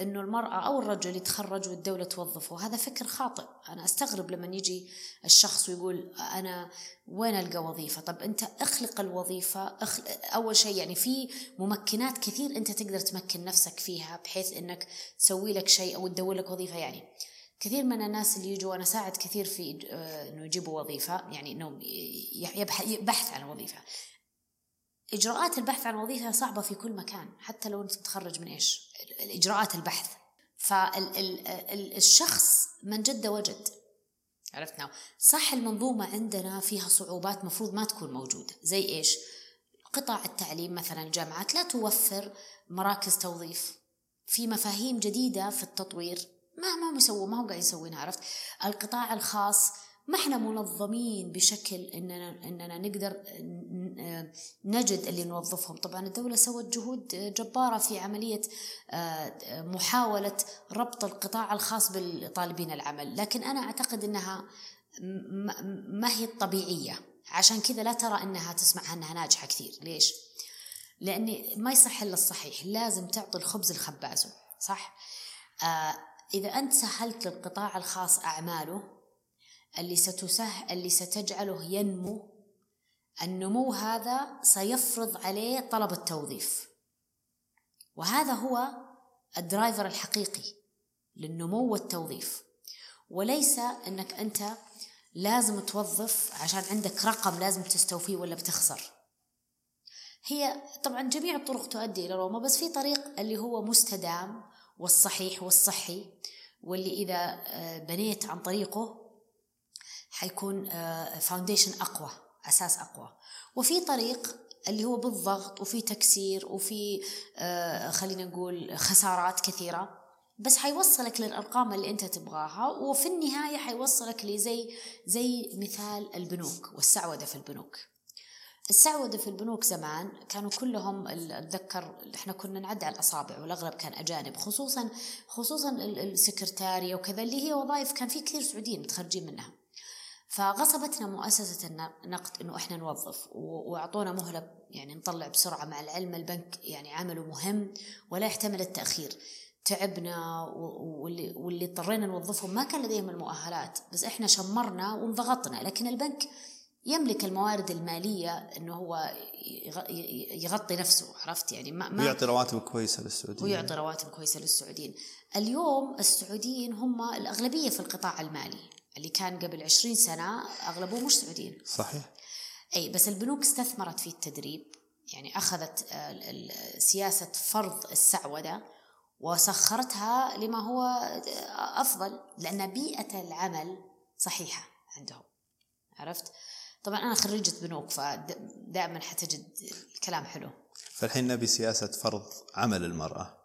إنه المرأة أو الرجل يتخرج والدولة توظفه. هذا فكر خاطئ. أنا أستغرب لما يجي الشخص ويقول أنا وين ألقى وظيفة؟ طب أنت أخلق الوظيفة اخلق أول شيء يعني في ممكنات كثير أنت تقدر تمكن نفسك فيها بحيث إنك تسوي لك شيء أو تدور لك وظيفة يعني. كثير من الناس اللي يجوا أنا ساعد كثير في آه، إنه يجيبوا وظيفة يعني إنه يبحث عن وظيفة. إجراءات البحث عن وظيفة صعبة في كل مكان حتى لو أنت متخرج من إيش؟ إجراءات البحث. فالشخص من جد وجد. عرفتنا صح المنظومة عندنا فيها صعوبات مفروض ما تكون موجودة. زي إيش؟ قطاع التعليم مثلا الجامعات لا توفر مراكز توظيف. في مفاهيم جديدة في التطوير. ما ما هم يسووا ما هم قاعدين يسوونها عرفت؟ القطاع الخاص ما إحنا منظمين بشكل اننا إننا نقدر نجد اللي نوظفهم. طبعا الدولة سوت جهود جبارة في عملية آه، محاولة ربط القطاع الخاص بالطالبين العمل. لكن أنا أعتقد أنها ما هي الطبيعية. عشان كذا لا ترى أنها تسمع أنها ناجحة كثير. ليش؟ لأن ما يصح إلا الصحيح. لازم تعطي الخبز الخبازه صح؟ آه إذا أنت سهلت للقطاع الخاص أعماله اللي ستسه اللي ستجعله ينمو النمو هذا سيفرض عليه طلب التوظيف. وهذا هو الدرايفر الحقيقي للنمو والتوظيف. وليس أنك أنت لازم توظف عشان عندك رقم لازم تستوفيه ولا بتخسر. هي طبعا جميع الطرق تؤدي إلى روما بس في طريق اللي هو مستدام والصحيح والصحي واللي إذا آه، بنيت عن طريقه حيكون فاونديشن آه، أقوى أساس أقوى. وفي طريق اللي هو بالضغط وفي تكسير وفي آه، خلينا نقول خسارات كثيرة بس حيوصلك للأرقام اللي أنت تبغاها وفي النهاية حيوصلك لزي زي مثال البنوك والسعودة في البنوك. السعودة في البنوك زمان كانوا كلهم أتذكر إحنا كنا نعد على الأصابع والاغلب كان أجانب خصوصا خصوصا السكرتارية وكذا اللي هي وظائف كان في كثير سعوديين متخرجين منها. فغصبتنا مؤسسة النقد إنه إحنا نوظف وأعطونا مهلة يعني نطلع بسرعة مع العلم البنك يعني عمله مهم ولا يحتمل التأخير. تعبنا واللي واللي اضطرينا نوظفهم ما كان لديهم المؤهلات بس إحنا شمرنا وانضغطنا لكن البنك يملك الموارد المالية إنه هو يغطي نفسه عرفت؟ يعني ما, ما ويعطي رواتب كويسة للسعوديين. ويعطي رواتب كويسة للسعوديين. اليوم السعوديين هم الأغلبية في القطاع المالي اللي كان قبل عشرين سنة أغلبه مش سعوديين. صحيح. أي بس البنوك استثمرت في التدريب يعني أخذت آه، سياسة فرض السعودة وسخرتها لما هو آه، أفضل لأن بيئة العمل صحيحة عندهم عرفت؟ طبعا أنا خريجة بنوك فدائما حتجد الكلام حلو. فالحين نبي سياسة فرض عمل المرأة.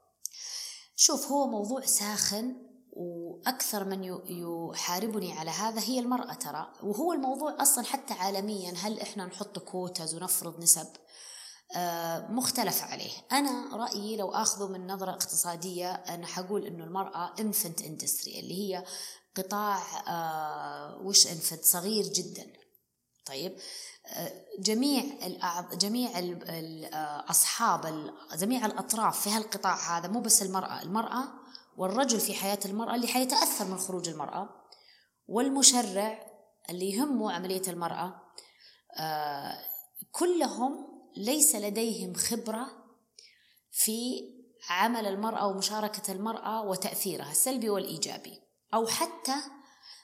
شوف هو موضوع ساخن وأكثر من يحاربني على هذا هي المرأة ترى. وهو الموضوع أصلا حتى عالميا هل إحنا نحط كوتز ونفرض نسب؟ آه، مختلف عليه. أنا رأيي لو أخذه من نظرة اقتصادية أنا حقول أنه المرأة infant industry اللي هي قطاع آه، وش infant صغير جدا. طيب. آه، جميع جميع أصحاب جميع الأطراف في هالقطاع هذا مو بس المرأة. المرأة والرجل في حياة المرأة اللي حيتأثر من خروج المرأة والمشرع اللي يهمه عملية المرأة كلهم ليس لديهم خبرة في عمل المرأة ومشاركة المرأة وتأثيرها السلبي والإيجابي أو حتى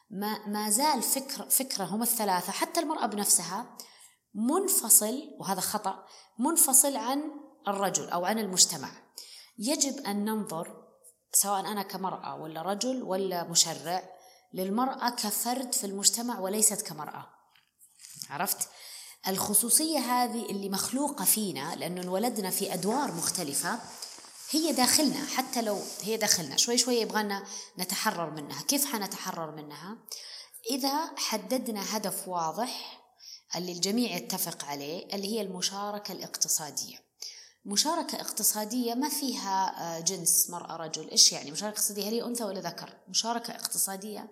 ما, ما زال فكر فكرهم الثلاثة حتى المرأة بنفسها منفصل وهذا خطأ منفصل عن الرجل أو عن المجتمع يجب أن ننظر سواء أنا كمرأة ولا رجل ولا مشرع للمرأة كفرد في المجتمع وليست كمرأة عرفت؟ الخصوصية هذه اللي مخلوقة فينا لأنه انولدنا في أدوار مختلفة هي داخلنا حتى لو هي داخلنا. شوي شوي يبغانا نتحرر منها. كيف حنتحرر منها؟ إذا حددنا هدف واضح اللي الجميع يتفق عليه اللي هي المشاركة الاقتصادية. مشاركة اقتصادية ما فيها آه، جنس مرأة رجل. إيش يعني؟ مشاركة اقتصادية هل هي أنثى ولا ذكر؟ مشاركة اقتصادية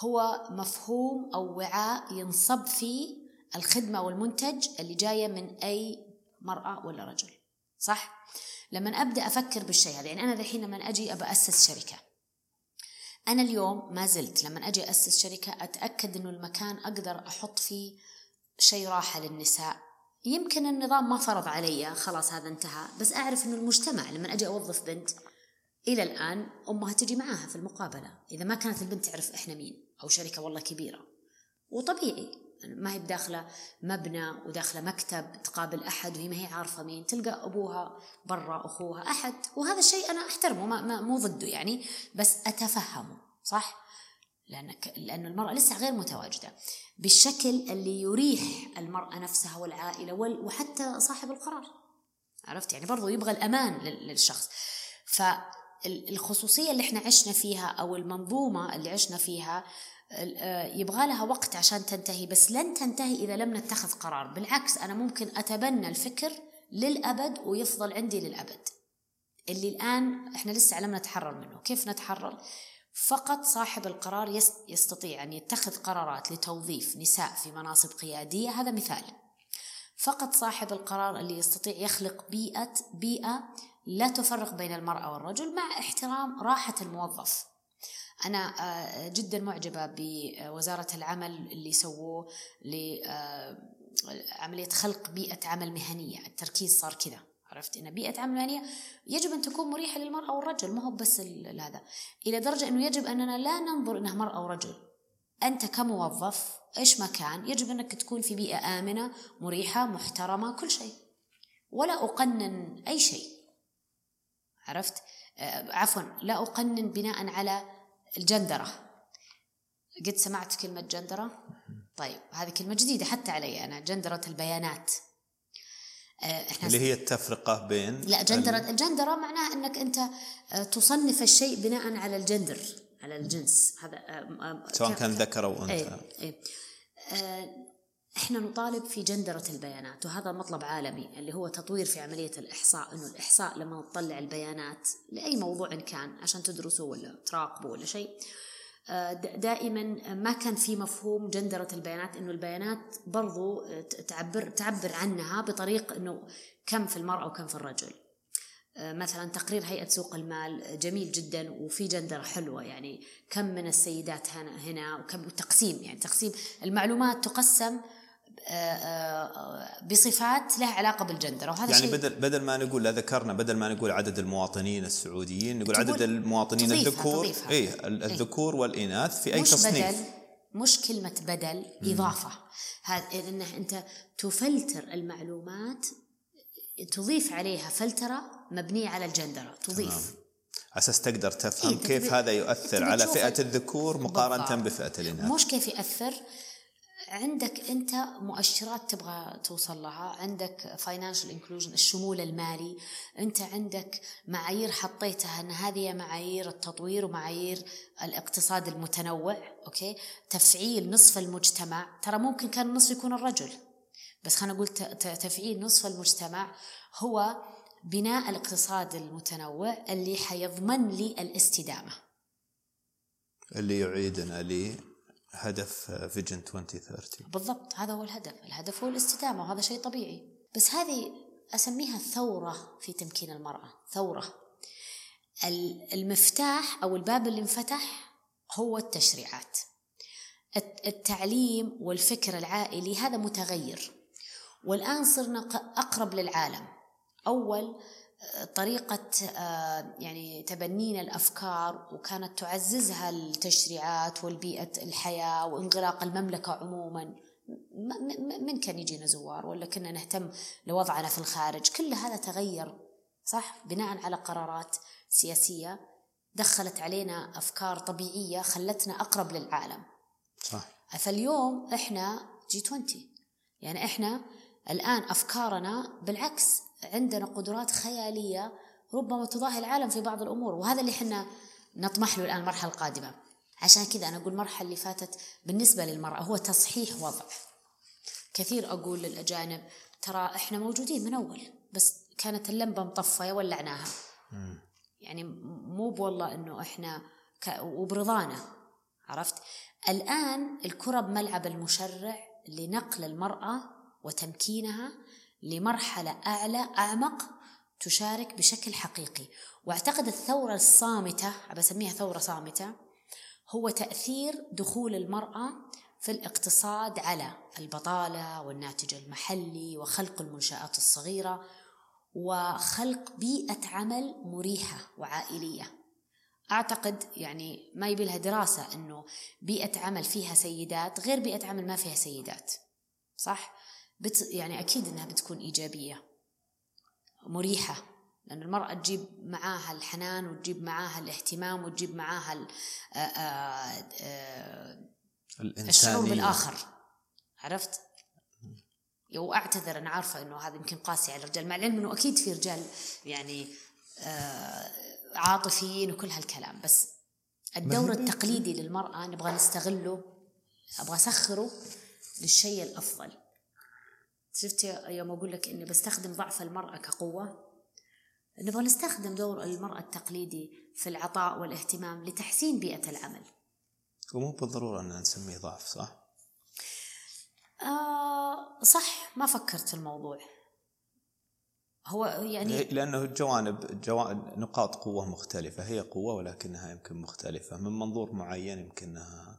هو مفهوم أو وعاء ينصب فيه الخدمة والمنتج اللي جاية من أي مرأة ولا رجل. صح؟ لما أبدأ أفكر بالشيء هذا يعني أنا الحين لما أجي أبى أسس شركة. أنا اليوم ما زلت لما أجي أسس شركة أتأكد أنه المكان أقدر أحط فيه شيء راحة للنساء. يمكن النظام ما فرض علي خلاص هذا انتهى بس أعرف أنه المجتمع لما أجي أوظف بنت إلى الآن أمها تجي معاها في المقابلة. إذا ما كانت البنت تعرف إحنا مين أو شركة والله كبيرة. وطبيعي. ما هي بداخلة مبنى وداخلة مكتب تقابل أحد وهي ما هي عارفة مين تلقى أبوها برا أخوها أحد وهذا الشيء أنا أحترمه ما, مو ضده يعني بس أتفهمه صح؟ لأنك لأن المرأة لسه غير متواجدة. بالشكل اللي يريح المرأة نفسها والعائلة وحتى صاحب القرار. عرفت؟ يعني برضو يبغى الأمان للشخص. فالخصوصية اللي إحنا عشنا فيها أو المنظومة اللي عشنا فيها يبغى لها وقت عشان تنتهي بس لن تنتهي إذا لم نتخذ قرار. بالعكس أنا ممكن أتبنى الفكر للأبد ويفضل عندي للأبد. اللي الآن إحنا لسه لم نتحرر منه. كيف نتحرر؟ فقط صاحب القرار يستطيع أن يتخذ قرارات لتوظيف نساء في مناصب قيادية. هذا مثال. فقط صاحب القرار اللي يستطيع يخلق بيئة بيئة لا تفرق بين المرأة والرجل مع احترام راحة الموظف. أنا آه، جدا معجبة بوزارة العمل اللي سووه لعملية آه، خلق بيئة عمل مهنية. التركيز صار كذا عرفت؟ إن بيئة عمل مهنية يجب أن تكون مريحة للمرأة والرجل ما هو بس هذا إلى درجة إنه يجب أننا لا ننظر إنها مرأة ورجل أنت كموظف إيش ما كان يجب أنك تكون في بيئة آمنة مريحة محترمة كل شيء. ولا أقنن أي شيء. عرفت؟ آه، عفوا لا أقنن بناء على الجندرة. قد سمعت كلمة جندرة؟ طيب هذه كلمة جديدة حتى علي أنا جندرة البيانات. آه، إحنا اللي هي التفرقة بين لا جندرة الجندرة معناها أنك أنت آه، تصنف الشيء بناء على الجندر على الجنس. هذا آه، سواء كان ذكر أو أنثى. إيه إيه. إحنا نطالب في جندرة البيانات وهذا مطلب عالمي اللي هو تطوير في عملية الإحصاء إنه الإحصاء لما تطلع البيانات لأي موضوع كان عشان تدرسه ولا تراقبه ولا شيء آه، دائما ما كان في مفهوم جندرة البيانات إنه البيانات برضو تعبر تعبر عنها بطريق إنه كم في المرأة وكم في الرجل. آه، مثلا تقرير هيئة سوق المال جميل جدا وفي جندرة حلوة يعني كم من السيدات هنا وكم تقسيم يعني تقسيم المعلومات تقسم بصفات لها علاقة بالجندر. وهذا يعني شيء بدل بدل ما نقول ذكرنا بدل ما نقول عدد المواطنين السعوديين نقول عدد المواطنين الذكور. اي إيه. الذكور إيه؟ والإناث في أي مش تصنيف. بدل مش كلمة بدل إضافة. هذا انه أنت تفلتر المعلومات تضيف عليها فلترة مبنية على الجندرة. تضيف. تمام. أساس تقدر تفهم إيه كيف هذا يؤثر على فئة الذكور مقارنة بفئة الإناث. مش كيف ياثر عندك أنت مؤشرات تبغى توصل لها؟ عندك financial inclusion الشمول المالي. أنت عندك معايير حطيتها إن هذه معايير التطوير ومعايير الاقتصاد المتنوع okay؟ تفعيل نصف المجتمع. ترى ممكن كان النصف يكون الرجل بس خلينا نقول تفعيل نصف المجتمع هو بناء الاقتصاد المتنوع اللي حيضمن لي الاستدامة. اللي يعيدنا هدف Vision 2030 بالضبط هذا هو الهدف. الهدف هو الاستدامة وهذا شيء طبيعي. بس هذه أسميها ثورة في تمكين المرأة ثورة. المفتاح أو الباب اللي انفتح هو التشريعات. التعليم والفكر العائلي هذا متغير. والآن صرنا أقرب للعالم. أول طريقة آه، يعني تبنينا الأفكار وكانت تعززها التشريعات والبيئة الحياة وانغلاق المملكة عموما. من كان يجينا زوار؟ ولا كنا نهتم لوضعنا في الخارج؟ كل هذا تغير صح؟ بناء على قرارات سياسية دخلت علينا أفكار طبيعية خلتنا أقرب للعالم. صح. فاليوم إحنا جي 20 يعني إحنا الآن أفكارنا بالعكس عندنا قدرات خيالية ربما تضاهي العالم في بعض الأمور وهذا اللي إحنا نطمح له الآن المرحلة القادمة. عشان كذا أنا أقول المرحلة اللي فاتت بالنسبة للمرأة هو تصحيح وضع. كثير أقول للأجانب ترى إحنا موجودين من أول بس كانت اللمبة مطفية ولعناها. يعني مو والله إنه إحنا ك... وبرضانا عرفت؟ الآن الكرة بملعب المشرع لنقل المرأة وتمكينها لمرحلة أعلى أعمق تشارك بشكل حقيقي وأعتقد الثورة الصامتة بسميها ثورة صامتة هو تأثير دخول المرأة في الاقتصاد على البطالة والناتج المحلي وخلق المنشآت الصغيرة وخلق بيئة عمل مريحة وعائلية أعتقد يعني ما يبي لها دراسة أنه بيئة عمل فيها سيدات غير بيئة عمل ما فيها سيدات صح؟ بت يعني أكيد إنها بتكون إيجابية. مريحة. لأن المرأة تجيب معاها الحنان وتجيب معاها الاهتمام وتجيب معاها آه، الشعور بالآخر. عرفت؟ وأعتذر أنا عارفة إنه هذا يمكن قاسي على الرجال مع العلم إنه أكيد في رجال يعني عاطفيين وكل هالكلام. بس الدور التقليدي للمرأة نبغى نستغله أبغى أسخره للشيء الأفضل. شفت يوم أقول لك إني بستخدم ضعف المرأة كقوة؟ نبغى نستخدم دور المرأة التقليدي في العطاء والاهتمام لتحسين بيئة العمل. ومو بالضرورة أن نسميه ضعف صح؟ آه صح ما فكرت في الموضوع. هو يعني لأنه جوانب جوانب نقاط قوة مختلفة. هي قوة ولكنها يمكن مختلفة. من منظور معين يمكنها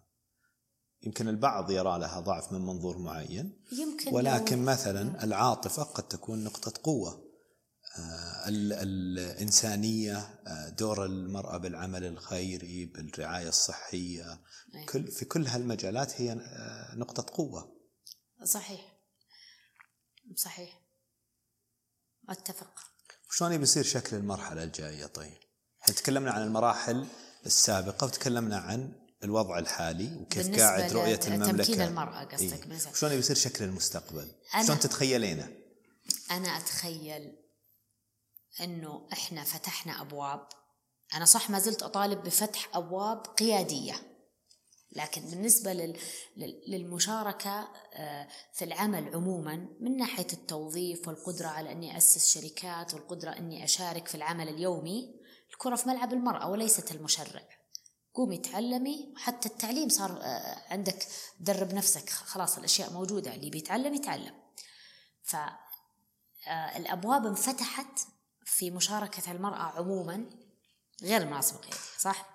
يمكن البعض يرى لها ضعف من منظور معين يمكن ولكن مثلا العاطفة قد تكون نقطة قوة. آه، الإنسانية آه، دور المرأة بالعمل الخيري بالرعاية الصحية أيه. كل في كل هالمجالات هي آه، نقطة قوة. صحيح. صحيح. أتفق. شلون بيصير شكل المرحلة الجاية طيب؟ إحنا تكلمنا عن المراحل السابقة وتكلمنا عن الوضع الحالي وكيف قاعد رؤية المملكة تمكين المرأة قصدك إيه؟ شلون بيصير شكل المستقبل؟ شلون تتخيلينه؟ أنا أتخيل أنه إحنا فتحنا أبواب أنا صح ما زلت أطالب بفتح أبواب قيادية لكن بالنسبة للمشاركة آه، في العمل عموما من ناحية التوظيف والقدرة على أني أسس شركات والقدرة أني أشارك في العمل اليومي الكرة في ملعب المرأة وليست المشرع قومي تعلمي حتى التعليم صار آه، عندك درب نفسك خلاص الأشياء موجودة اللي بيتعلم يتعلم فالأبواب آه، انفتحت في مشاركة المرأة عموما غير المناصب القيادية صح؟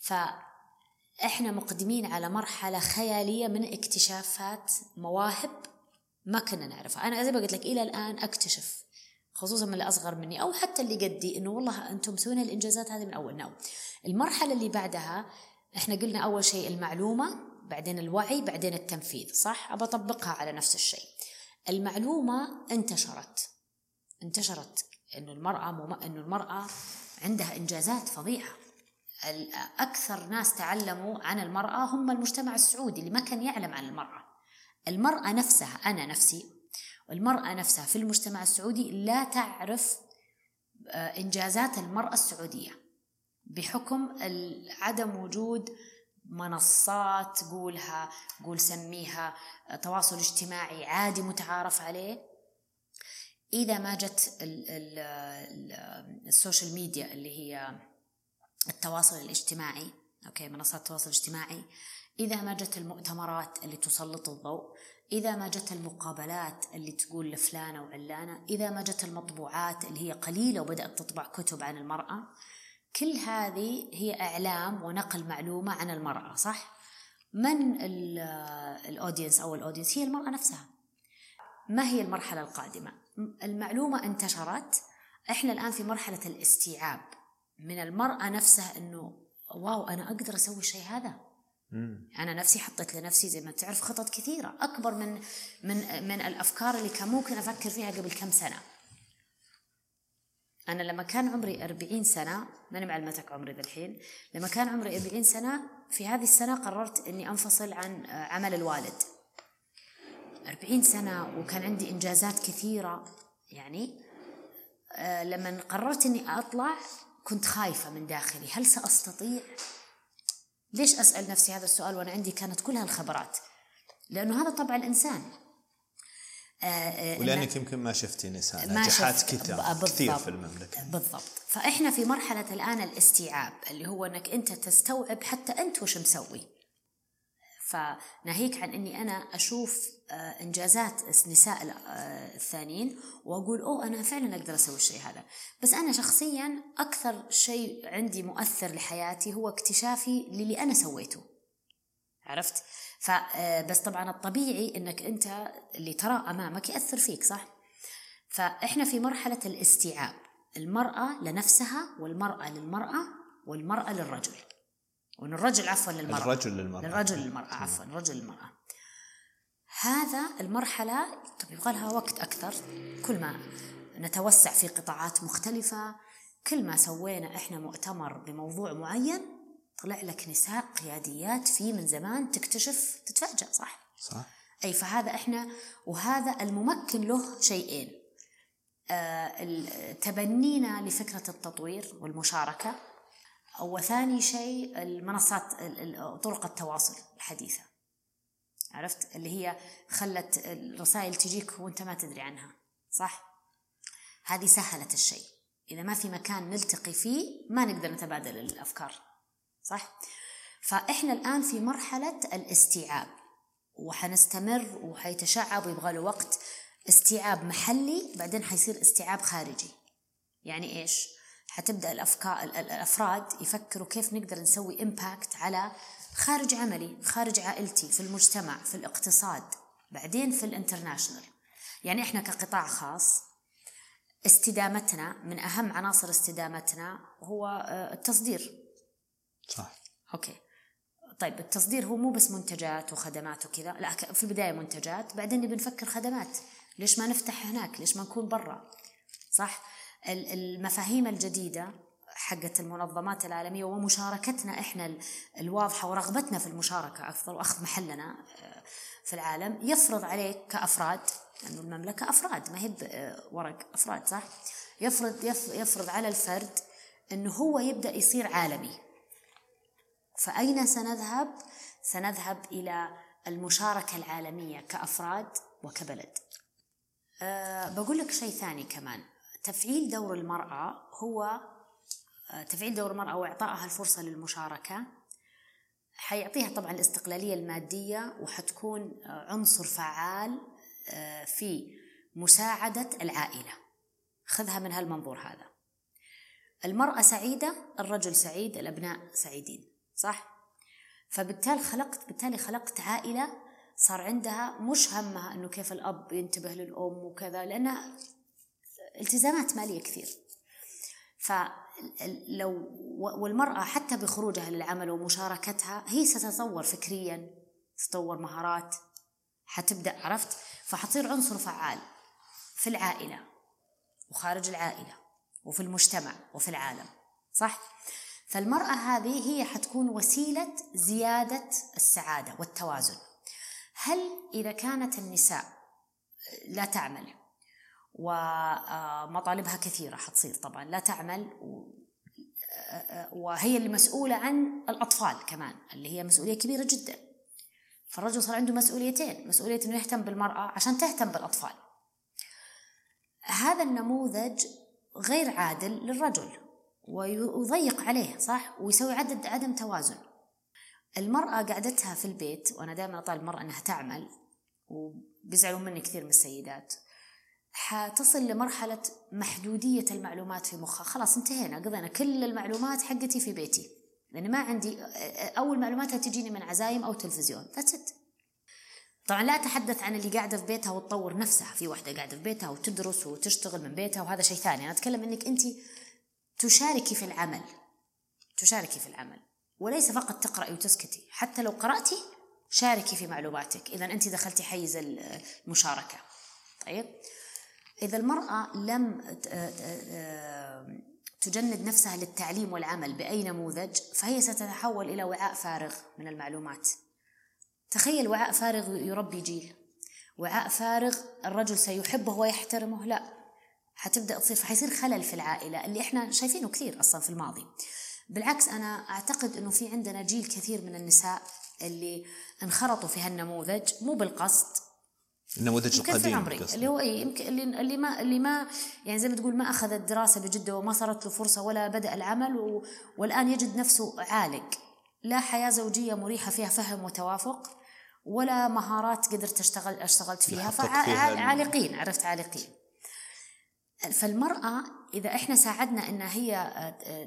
فإحنا مقدمين على مرحلة خيالية من اكتشافات مواهب ما كنا نعرفها أنا زي ما قلت لك إلى الآن أكتشف خصوصا من الأصغر مني أو حتى اللي قدي إنه والله أنتم مسوين الإنجازات هذه من أول. نوم المرحلة اللي بعدها إحنا قلنا أول شيء المعلومة بعدين الوعي بعدين التنفيذ صح؟ أبى أطبقها على نفس الشيء. المعلومة انتشرت. انتشرت إنه المرأة مم... إنه المرأة عندها إنجازات فظيعة. أكثر ناس تعلموا عن المرأة هم المجتمع السعودي اللي ما كان يعلم عن المرأة. المرأة نفسها أنا نفسي المرأة نفسها في المجتمع السعودي لا تعرف آه، إنجازات المرأة السعودية بحكم عدم وجود منصات قولها قول سميها آه، تواصل اجتماعي عادي متعارف عليه. إذا ما جت السوشيال ميديا اللي هي التواصل الاجتماعي أوكي منصات التواصل الاجتماعي إذا ما جت المؤتمرات اللي تسلط الضوء إذا ما جت المقابلات اللي تقول لفلانة وعلانة إذا ما جت المطبوعات اللي هي قليلة وبدأت تطبع كتب عن المرأة كل هذه هي إعلام ونقل معلومة عن المرأة صح؟ من الأودينس أو الأودينس؟ هي المرأة نفسها. ما هي المرحلة القادمة؟ المعلومة انتشرت. إحنا الآن في مرحلة الاستيعاب. من المرأة نفسها أنه واو أنا أقدر أسوي الشيء هذا؟ أنا نفسي حطيت لنفسي زي ما تعرف خطط كثيرة أكبر من من من الأفكار اللي كان ممكن أفكر فيها قبل كم سنة. أنا لما كان عمري 40 سنة ماني معلمتك عمري الحين لما كان عمري 40 سنة في هذه السنة قررت إني أنفصل عن عمل الوالد. 40 سنة وكان عندي إنجازات كثيرة يعني آه، لما قررت إني أطلع كنت خايفة من داخلي هل سأستطيع؟ ليش أسأل نفسي هذا السؤال وأنا عندي كانت كل هالخبرات لأنه هذا طبع الإنسان آه، آه، ولأنك يمكن ما شفتي نساء ناجحات كثير كثير في المملكة. بالضبط. فإحنا في مرحلة الآن الاستيعاب اللي هو إنك أنت تستوعب حتى أنت وش مسوي. فناهيك عن إني أنا أشوف آه، إنجازات النساء آه، الثانيين وأقول أوه أنا فعلا أقدر أسوي الشيء هذا. بس أنا شخصيا أكثر شيء عندي مؤثر لحياتي هو اكتشافي للي أنا سويته. عرفت؟ فبس آه، طبعا الطبيعي إنك أنت اللي تراه أمامك يأثر فيك صح؟ فإحنا في مرحلة الاستيعاب. المرأة لنفسها والمرأة للمرأة والمرأة للرجل. وإن الرجل عفوا للمرأة. الرجل للمرأة. الرجل للمرأة عفوا الرجل للمرأة. هذا المرحلة طب يبغى لها وقت أكثر. كل ما نتوسع في قطاعات مختلفة كل ما سوينا إحنا مؤتمر بموضوع معين طلع لك نساء قياديات فيه من زمان تكتشف تتفاجأ صح؟ صح. أي فهذا إحنا وهذا الممكن له شيئين. آه تبنينا لفكرة التطوير والمشاركة. وثاني شيء المنصات طرق التواصل الحديثة. عرفت؟ اللي هي خلت الرسائل تجيك وانت ما تدري عنها. صح؟ هذه سهلت الشيء. إذا ما في مكان نلتقي فيه ما نقدر نتبادل الأفكار. صح؟ فإحنا الآن في مرحلة الاستيعاب. وحنستمر وحيتشعب ويبغى له وقت. استيعاب محلي بعدين حيصير استيعاب خارجي. يعني إيش؟ حتبدأ الأفكار الأفراد يفكروا كيف نقدر نسوي impact على خارج عملي خارج عائلتي في المجتمع في الاقتصاد بعدين في ال international. يعني إحنا كقطاع خاص استدامتنا من أهم عناصر استدامتنا هو آه، التصدير. صح. أوكي. طيب التصدير هو مو بس منتجات وخدمات وكذا لا في البداية منتجات بعدين نبي نفكر خدمات. ليش ما نفتح هناك؟ ليش ما نكون برا؟ صح؟ المفاهيم الجديدة حقت المنظمات العالمية ومشاركتنا إحنا الواضحة ورغبتنا في المشاركة أكثر وأخذ محلنا آه، في العالم يفرض عليك كأفراد لأنه المملكة أفراد ما هي آه، ورق أفراد صح؟ يفرض يفرض على الفرد أنه هو يبدأ يصير عالمي فأين سنذهب؟ سنذهب إلى المشاركة العالمية كأفراد وكبلد أه بقول لك شيء ثاني كمان تفعيل دور المرأة هو تفعيل دور المرأة وإعطائها الفرصة للمشاركة. حيعطيها طبعا الاستقلالية المادية وحتكون عنصر فعال آه، في مساعدة العائلة. خذها من هالمنظور هذا. المرأة سعيدة الرجل سعيد الأبناء سعيدين صح؟ فبالتالي خلقت بالتالي خلقت عائلة صار عندها مش همها إنه كيف الأب ينتبه للأم وكذا لأنها التزامات مالية كثير. فلو والمرأة حتى بخروجها للعمل ومشاركتها هي ستتطور فكريا تطور مهارات حتبدأ عرفت؟ فحتصير عنصر فعال في العائلة وخارج العائلة وفي المجتمع وفي العالم صح؟ فالمرأة هذه هي حتكون وسيلة زيادة السعادة والتوازن. هل إذا كانت النساء لا تعمل ومطالبها كثيرة حتصير طبعا. لا تعمل وهي اللي مسؤولة عن الأطفال كمان اللي هي مسؤولية كبيرة جدا. فالرجل صار عنده مسؤوليتين مسؤولية أنه يهتم بالمرأة عشان تهتم بالأطفال. هذا النموذج غير عادل للرجل ويضيق عليه صح؟ ويسوي عدد عدم توازن. المرأة قعدتها في البيت وأنا دائما أطالب المرأة أنها تعمل وبيزعلوا مني كثير من السيدات. حتصل لمرحلة محدودية المعلومات في مخها. خلاص انتهينا قضينا كل المعلومات حقتي في بيتي. لأن ما عندي أول معلومات تجيني من عزايم أو تلفزيون. That's it. طبعا لا أتحدث عن اللي قاعدة في بيتها وتطور نفسها. في واحدة قاعدة في بيتها وتدرس وتشتغل من بيتها وهذا شيء ثاني. أنا أتكلم أنك أنت تشاركي في العمل. تشاركي في العمل. وليس فقط تقرأي وتسكتي. حتى لو قرأتي شاركي في معلوماتك. إذا أنت دخلتي حيز المشاركة. طيب؟ إذا المرأة لم تجند نفسها للتعليم والعمل بأي نموذج فهي ستتحول إلى وعاء فارغ من المعلومات. تخيل وعاء فارغ يربي جيل. وعاء فارغ الرجل سيحبه ويحترمه. لا حتبدأ تصير فحيصير خلل في العائلة اللي إحنا شايفينه كثير أصلا في الماضي. بالعكس أنا أعتقد إنه في عندنا جيل كثير من النساء اللي انخرطوا في هالنموذج مو بالقصد النموذج القديم عمري اللي هو اي يمكن اللي, اللي ما اللي ما يعني زي ما تقول ما اخذ الدراسه بجدة وما صارت له فرصة ولا بدأ العمل و والآن يجد نفسه عالق. لا حياة زوجية مريحة فيها فهم وتوافق ولا مهارات قدرت اشتغل أشتغلت فيها. فعالقين عرفت عالقين. فالمرأة إذا إحنا ساعدنا إن هي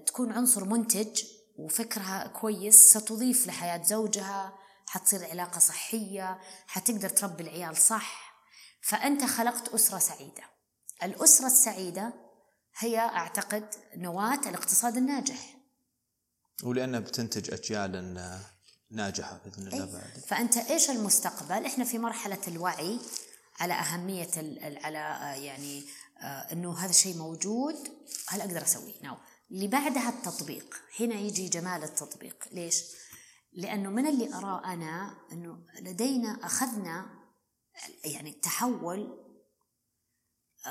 تكون عنصر منتج وفكرها كويس ستضيف لحياة زوجها حتصير علاقة صحية حتقدر تربي العيال صح. فأنت خلقت أسرة سعيدة. الأسرة السعيدة هي أعتقد نواة الاقتصاد الناجح. ولأنها بتنتج أجيال ناجحة بإذن الله بعد. فأنت إيش المستقبل؟ إحنا في مرحلة الوعي على أهمية على يعني أنه هذا الشيء موجود هل أقدر أسويه؟ ناو اللي بعدها التطبيق. هنا يجي جمال التطبيق. ليش؟ لأنه من اللي أراه أنا أنه لدينا أخذنا يعني التحول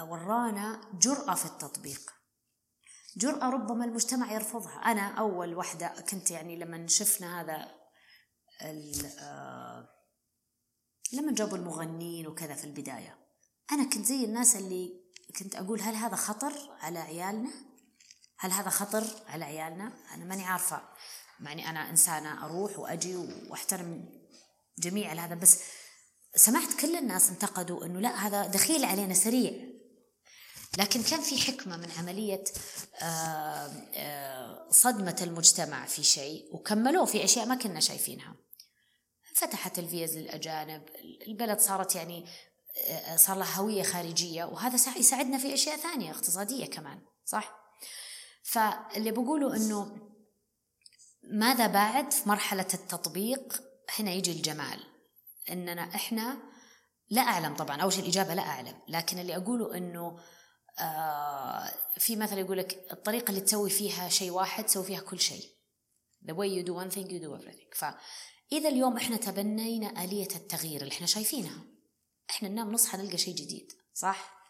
ورانا جرأة في التطبيق جرأة ربما المجتمع يرفضها أنا أول وحدة كنت يعني لما شفنا هذا لما جابوا المغنين وكذا في البداية أنا كنت زي الناس اللي كنت أقول هل هذا خطر على عيالنا؟ هل هذا خطر على عيالنا؟ أنا ماني عارفة يعني أنا إنسانة أروح وأجي وأحترم جميع هذا. بس سمعت كل الناس انتقدوا أنه لا هذا دخيل علينا سريع. لكن كان في حكمة من عملية صدمة المجتمع في شيء وكملوه في أشياء ما كنا شايفينها. فتحت الفيز للأجانب البلد صارت يعني صار لها هوية خارجية وهذا يساعدنا في أشياء ثانية اقتصادية كمان صح؟ فاللي بقوله أنه ماذا بعد في مرحلة التطبيق؟ هنا يجي الجمال. إننا إحنا لا أعلم طبعا أول شيء الإجابة لا أعلم لكن اللي أقوله إنه آه في مثل يقول لك الطريقة اللي تسوي فيها شيء واحد تسوي فيها كل شيء. The way you do one thing you do everything. فاذا اليوم إحنا تبنينا آلية التغيير اللي إحنا شايفينها. إحنا ننام نصحى نلقى شيء جديد صح؟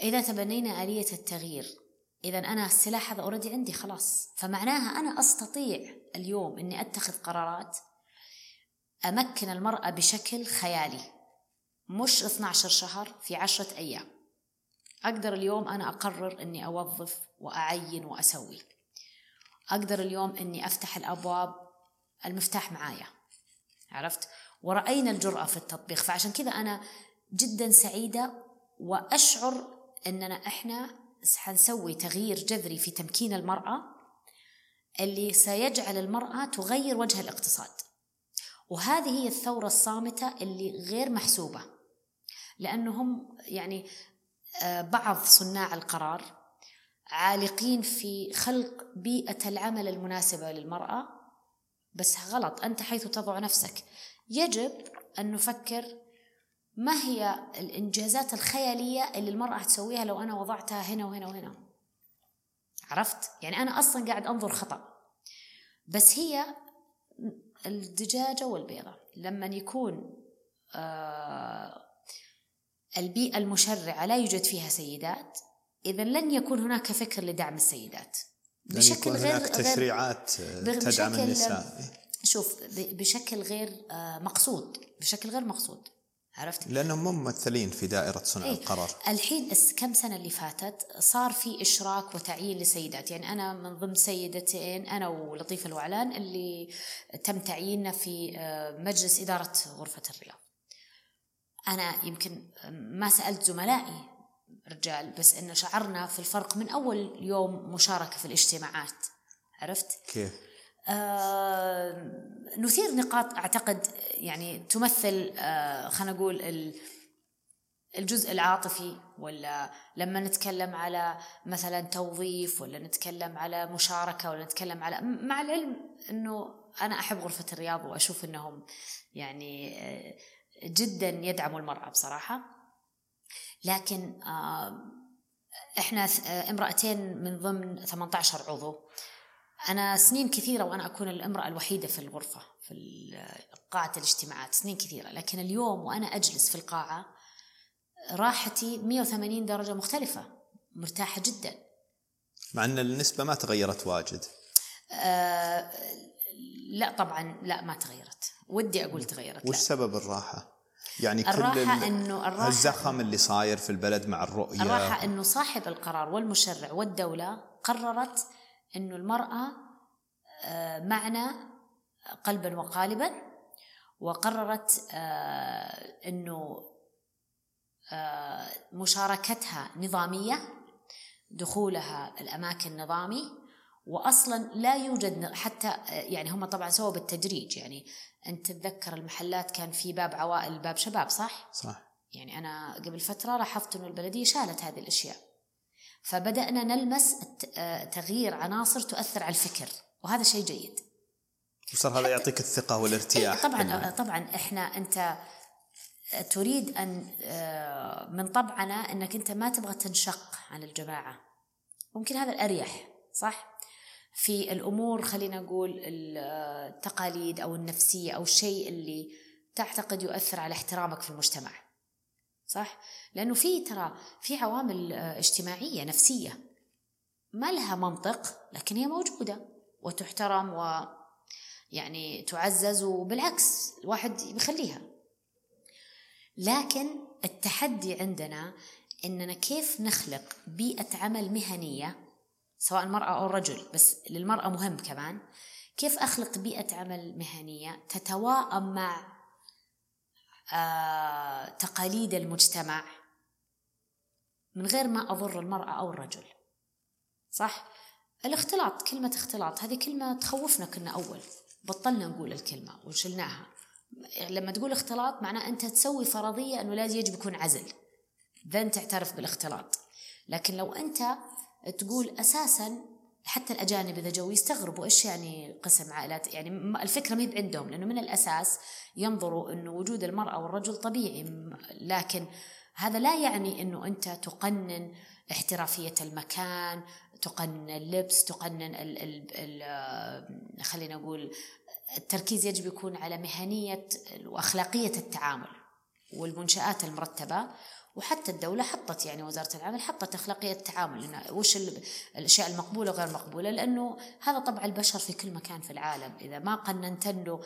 إذا تبنينا آلية التغيير إذا أنا السلاح هذا أوريدي عندي خلاص. فمعناها أنا أستطيع اليوم إني أتخذ قرارات أمكن المرأة بشكل خيالي. مش 12 شهر في عشرة أيام. أقدر اليوم أنا أقرر إني أوظف وأعين وأسوي. أقدر اليوم إني أفتح الأبواب المفتاح معايا. عرفت؟ ورأينا الجرأة في التطبيق. فعشان كذا أنا جدا سعيدة وأشعر أننا إحنا حنسوي تغيير جذري في تمكين المرأة اللي سيجعل المرأة تغير وجه الاقتصاد. وهذه هي الثورة الصامتة اللي غير محسوبة لأنهم يعني بعض صناع القرار عالقين في خلق بيئة العمل المناسبة للمرأة. بس غلط أنت حيث تضع نفسك. يجب أن نفكر ما هي الإنجازات الخيالية اللي المرأة تسويها لو أنا وضعتها هنا وهنا وهنا؟ عرفت؟ يعني أنا أصلا قاعد أنظر خطأ. بس هي الدجاجة والبيضة. لما يكون آه البيئة المشرعة لا يوجد فيها سيدات اذا لن يكون هناك فكر لدعم السيدات. بشكل غير هناك تشريعات غير تدعم النساء. شوف بشكل غير آه، مقصود. بشكل غير مقصود. عرفت؟ لأنهم ممثلين في دائرة صنع إيه؟ القرار. الحين كم سنة اللي فاتت صار في إشراك وتعيين لسيدات، يعني أنا من ضمن سيدتين أنا ولطيفه الوعلان اللي تم تعييننا في آه، مجلس إدارة غرفة الرياض. أنا يمكن ما سألت زملائي رجال بس انه شعرنا في الفرق من أول يوم مشاركة في الاجتماعات عرفت؟ كيف؟ آه نثير نقاط أعتقد يعني تمثل آه خلينا نقول الجزء العاطفي ولا لما نتكلم على مثلا توظيف ولا نتكلم على مشاركة ولا نتكلم على مع العلم إنه أنا أحب غرفة الرياض وأشوف إنهم يعني آه، جدا يدعموا المرأة بصراحة. لكن إحنا امرأتين من ضمن 18 عضو. أنا سنين كثيرة وأنا أكون الامرأة الوحيدة في الغرفة في قاعة الاجتماعات سنين كثيرة. لكن اليوم وأنا أجلس في القاعة راحتي 180 درجة مختلفة مرتاحة جدا. مع أن النسبة ما تغيرت واجد. آه لا طبعا لا ما تغيرت. ودي أقول تغيرت وش سبب الراحة؟ يعني الراحة كل إنه الراحة الزخم اللي صاير في البلد مع الرؤية. الراحة إنه صاحب القرار والمشرع والدولة قررت إنه المرأة آه، معنا قلبا وقالبا وقررت آه، إنه آه، مشاركتها نظامية دخولها الأماكن نظامي واصلا لا يوجد حتى يعني هم طبعا سووا بالتدريج يعني أنت تتذكر المحلات كان في باب عوائل باب شباب صح؟ صح يعني أنا قبل فترة لاحظت إنه البلدية شالت هذه الأشياء فبدأنا نلمس تغيير عناصر تؤثر على الفكر وهذا شيء جيد. وصار هذا يعطيك الثقة والارتياح؟ إيه طبعا طبعا إحنا أنت تريد أن آه، من طبعنا إنك أنت ما تبغى تنشق عن الجماعة. ممكن هذا الأريح صح؟ في الأمور خلينا نقول التقاليد أو النفسية أو الشيء اللي تعتقد يؤثر على احترامك في المجتمع. صح؟ لأنه في ترى في عوامل اجتماعية نفسية. ما لها منطق لكن هي موجودة وتحترم و يعني تعزز وبالعكس الواحد بيخليها. لكن التحدي عندنا إننا كيف نخلق بيئة عمل مهنية سواء المرأة أو الرجل بس للمرأة مهم كمان كيف أخلق بيئة عمل مهنية تتواءم مع آه تقاليد المجتمع من غير ما أضر المرأة أو الرجل صح؟ الاختلاط كلمة اختلاط هذه كلمة تخوفنا كنا أول بطلنا نقول الكلمة وشلناها لما تقول اختلاط معناه أنت تسوي فرضية أنه لازم يجب يكون عزل ذن تعترف بالاختلاط لكن لو أنت تقول أساسا حتى الأجانب إذا جو يستغربوا إيش يعني قسم عائلات. يعني الفكرة ما هي عندهم لأنه من الأساس ينظروا انه وجود المرأة والرجل طبيعي. لكن هذا لا يعني إنه أنت تقنن احترافية المكان تقنن اللبس تقنن ال ال ال خلينا نقول التركيز يجب يكون على مهنية واخلاقيه التعامل. والمنشآت المرتبة وحتى الدولة حطت يعني وزارة العمل حطت أخلاقية التعامل وش الأشياء المقبولة وغير مقبولة لأنه هذا طبع البشر في كل مكان في العالم. إذا ما قننت له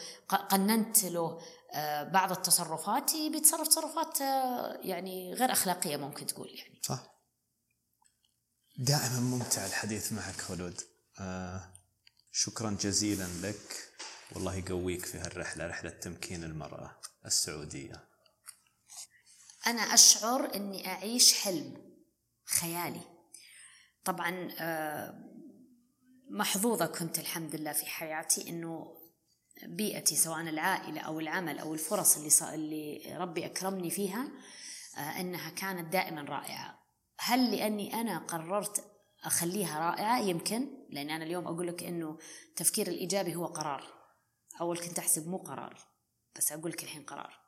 قننت له آه، بعض التصرفات بيتصرف تصرفات آه، يعني غير أخلاقية ممكن تقول يعني. صح. دائما ممتع الحديث معك خلود. آه شكرا جزيلا لك. والله يقويك في هالرحلة رحلة تمكين المرأة السعودية. أنا أشعر أني أعيش حلم خيالي. طبعا آه، محظوظة كنت الحمد لله في حياتي أنه بيئتي سواء العائلة أو العمل أو الفرص اللي, اللي ربي أكرمني فيها آه، أنها كانت دائما رائعة. هل لأني أنا قررت أخليها رائعة؟ يمكن لأن أنا اليوم أقول لك أنه التفكير الإيجابي هو قرار. أول كنت أحسب مو قرار بس أقول لك الحين قرار.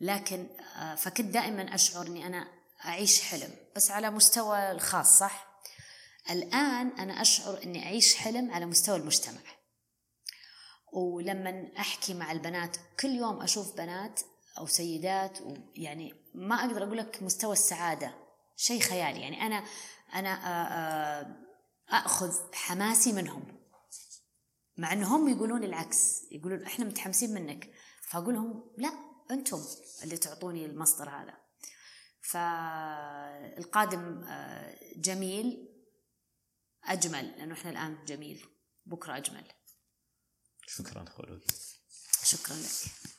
لكن آه، فكنت دائما أشعر أني أنا أعيش حلم بس على مستوى الخاص صح؟ الآن أنا أشعر أني أعيش حلم على مستوى المجتمع. ولما أحكي مع البنات كل يوم أشوف بنات أو سيدات ويعني ما أقدر أقول لك مستوى السعادة شيء خيالي. يعني أنا أنا أخذ حماسي منهم مع أنهم يقولون العكس يقولون إحنا متحمسين منك. فأقول لهم لا أنتم اللي تعطوني المصدر هذا. فالقادم جميل أجمل لأنه إحنا الآن جميل بكرة أجمل. شكرا خلود. شكرا لك.